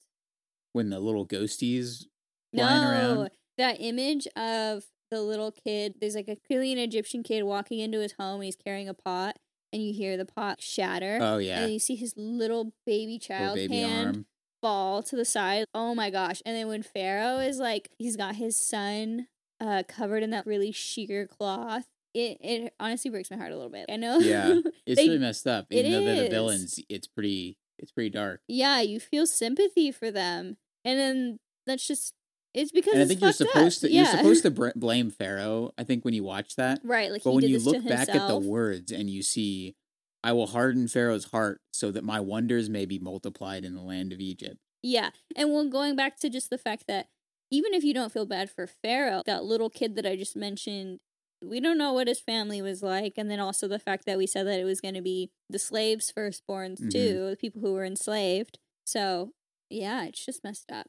When the little ghosties flying no, around. that image of the little kid. There's like a clearly an Egyptian kid walking into his home. and He's carrying a pot, and you hear the pot shatter. Oh yeah. And you see his little baby Little child baby hand arm. fall to the side. Oh my gosh! And then when Pharaoh is like, he's got his son uh covered in that really sheer cloth. It it honestly breaks my heart a little bit. I know. Yeah. *laughs* It's They- really messed up. Even though they're the villains, it's pretty it's pretty dark. yeah, you feel sympathy for them, and then that's just it's because And I think you're fucked up. supposed to yeah. you're supposed to *laughs* br- blame Pharaoh. I think when you watch that, right. Like but he when you look back at the words and you see, "I will harden Pharaoh's heart so that my wonders may be multiplied in the land of Egypt." Yeah. And well, going back to just the fact that even if you don't feel bad for Pharaoh, that little kid that I just mentioned, we don't know what his family was like. And then also the fact that we said that it was going to be the slaves' firstborns Mhm. too, the people who were enslaved. So, yeah, it's just messed up.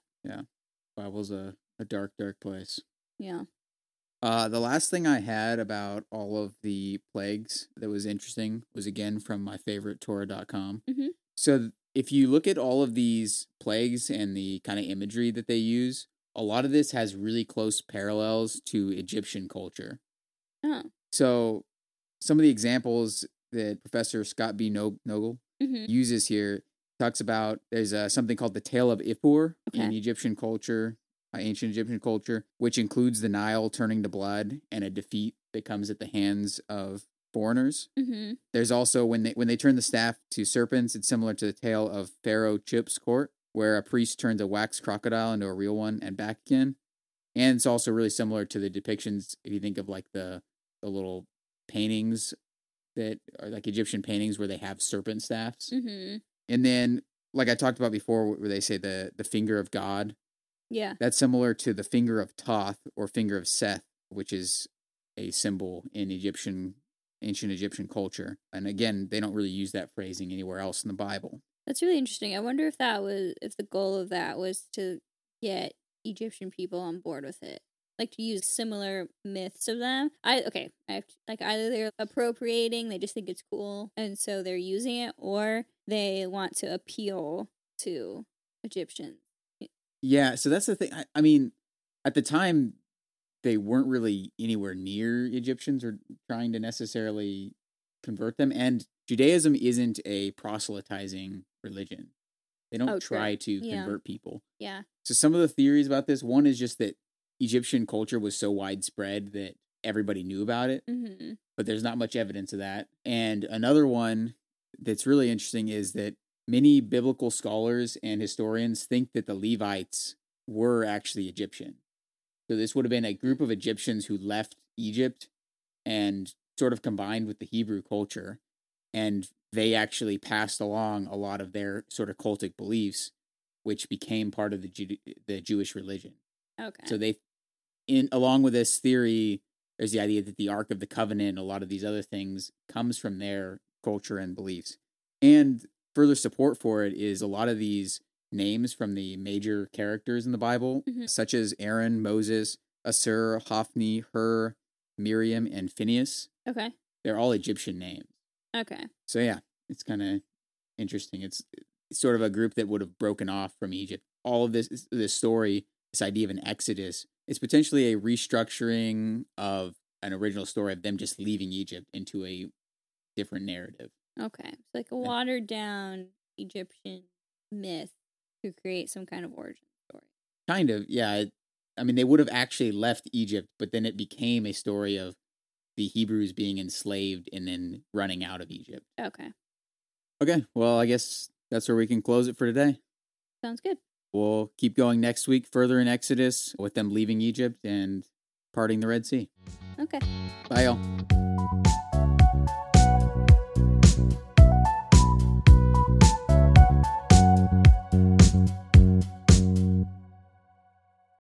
Bible's a, a dark, dark place. Yeah. Uh, the last thing I had about all of the plagues that was interesting was again from my favorite Torah.com. Mhm. So if you look at all of these plagues and the kind of imagery that they use, a lot of this has really close parallels to Egyptian culture. Oh. So some of the examples that Professor Scott B. No- Noegel hmm uses here talks about there's uh, something called the tale of Ipuwer in Egyptian culture, uh, ancient Egyptian culture, which includes the Nile turning to blood and a defeat that comes at the hands of foreigners. hmm There's also when they when they turn the staff to serpents, it's similar to the tale of Pharaoh Chip's court, where a priest turns a wax crocodile into a real one and back again. And it's also really similar to the depictions if you think of like the the little paintings that are like Egyptian paintings where they have serpent staffs. hmm And then, like I talked about before, where they say the the finger of God, Yeah. that's similar to the finger of Thoth or finger of Seth, which is a symbol in Egyptian ancient Egyptian culture. And again, they don't really use that phrasing anywhere else in the Bible. That's really interesting. I wonder if that was if the goal of that was to get Egyptian people on board with it. Like to use similar myths of them. I okay, I have, like either they're appropriating, they just think it's cool and so they're using it or they want to appeal to Egyptians. Yeah, so that's the thing. I, I mean, at the time, they weren't really anywhere near Egyptians or trying to necessarily convert them. And Judaism isn't a proselytizing religion. They don't Oh, true. try to Yeah. convert people. Yeah. So some of the theories about this, one is just that Egyptian culture was so widespread that everybody knew about it, hmm but there's not much evidence of that. And another one that's really interesting is that many biblical scholars and historians think that the Levites were actually Egyptian. So this would have been a group of Egyptians who left Egypt and sort of combined with the Hebrew culture. And they actually passed along a lot of their sort of cultic beliefs, which became part of the Ju- the Jewish religion. Okay. So they, in along with this theory, there's the idea that the Ark of the Covenant, and a lot of these other things, comes from their culture and beliefs. And further support for it is a lot of these names from the major characters in the Bible, Mhm. such as Aaron, Moses, Assur, Hophni, Hur, Miriam, and Phineas. okay. They're all Egyptian names. Okay. So yeah, it's kind of interesting. It's, it's sort of a group that would have broken off from Egypt. All of this this story, this idea of an exodus, is potentially a restructuring of an original story of them just leaving Egypt into a different narrative. Okay. It's like a watered down Egyptian myth to create some kind of origin story. Kind of, yeah. I mean, they would have actually left Egypt, but then it became a story of the Hebrews being enslaved and then running out of Egypt. Okay. Okay, well, I guess that's where we can close it for today. Sounds good. We'll keep going next week further in Exodus with them leaving Egypt and parting the Red Sea. Okay. Bye, y'all.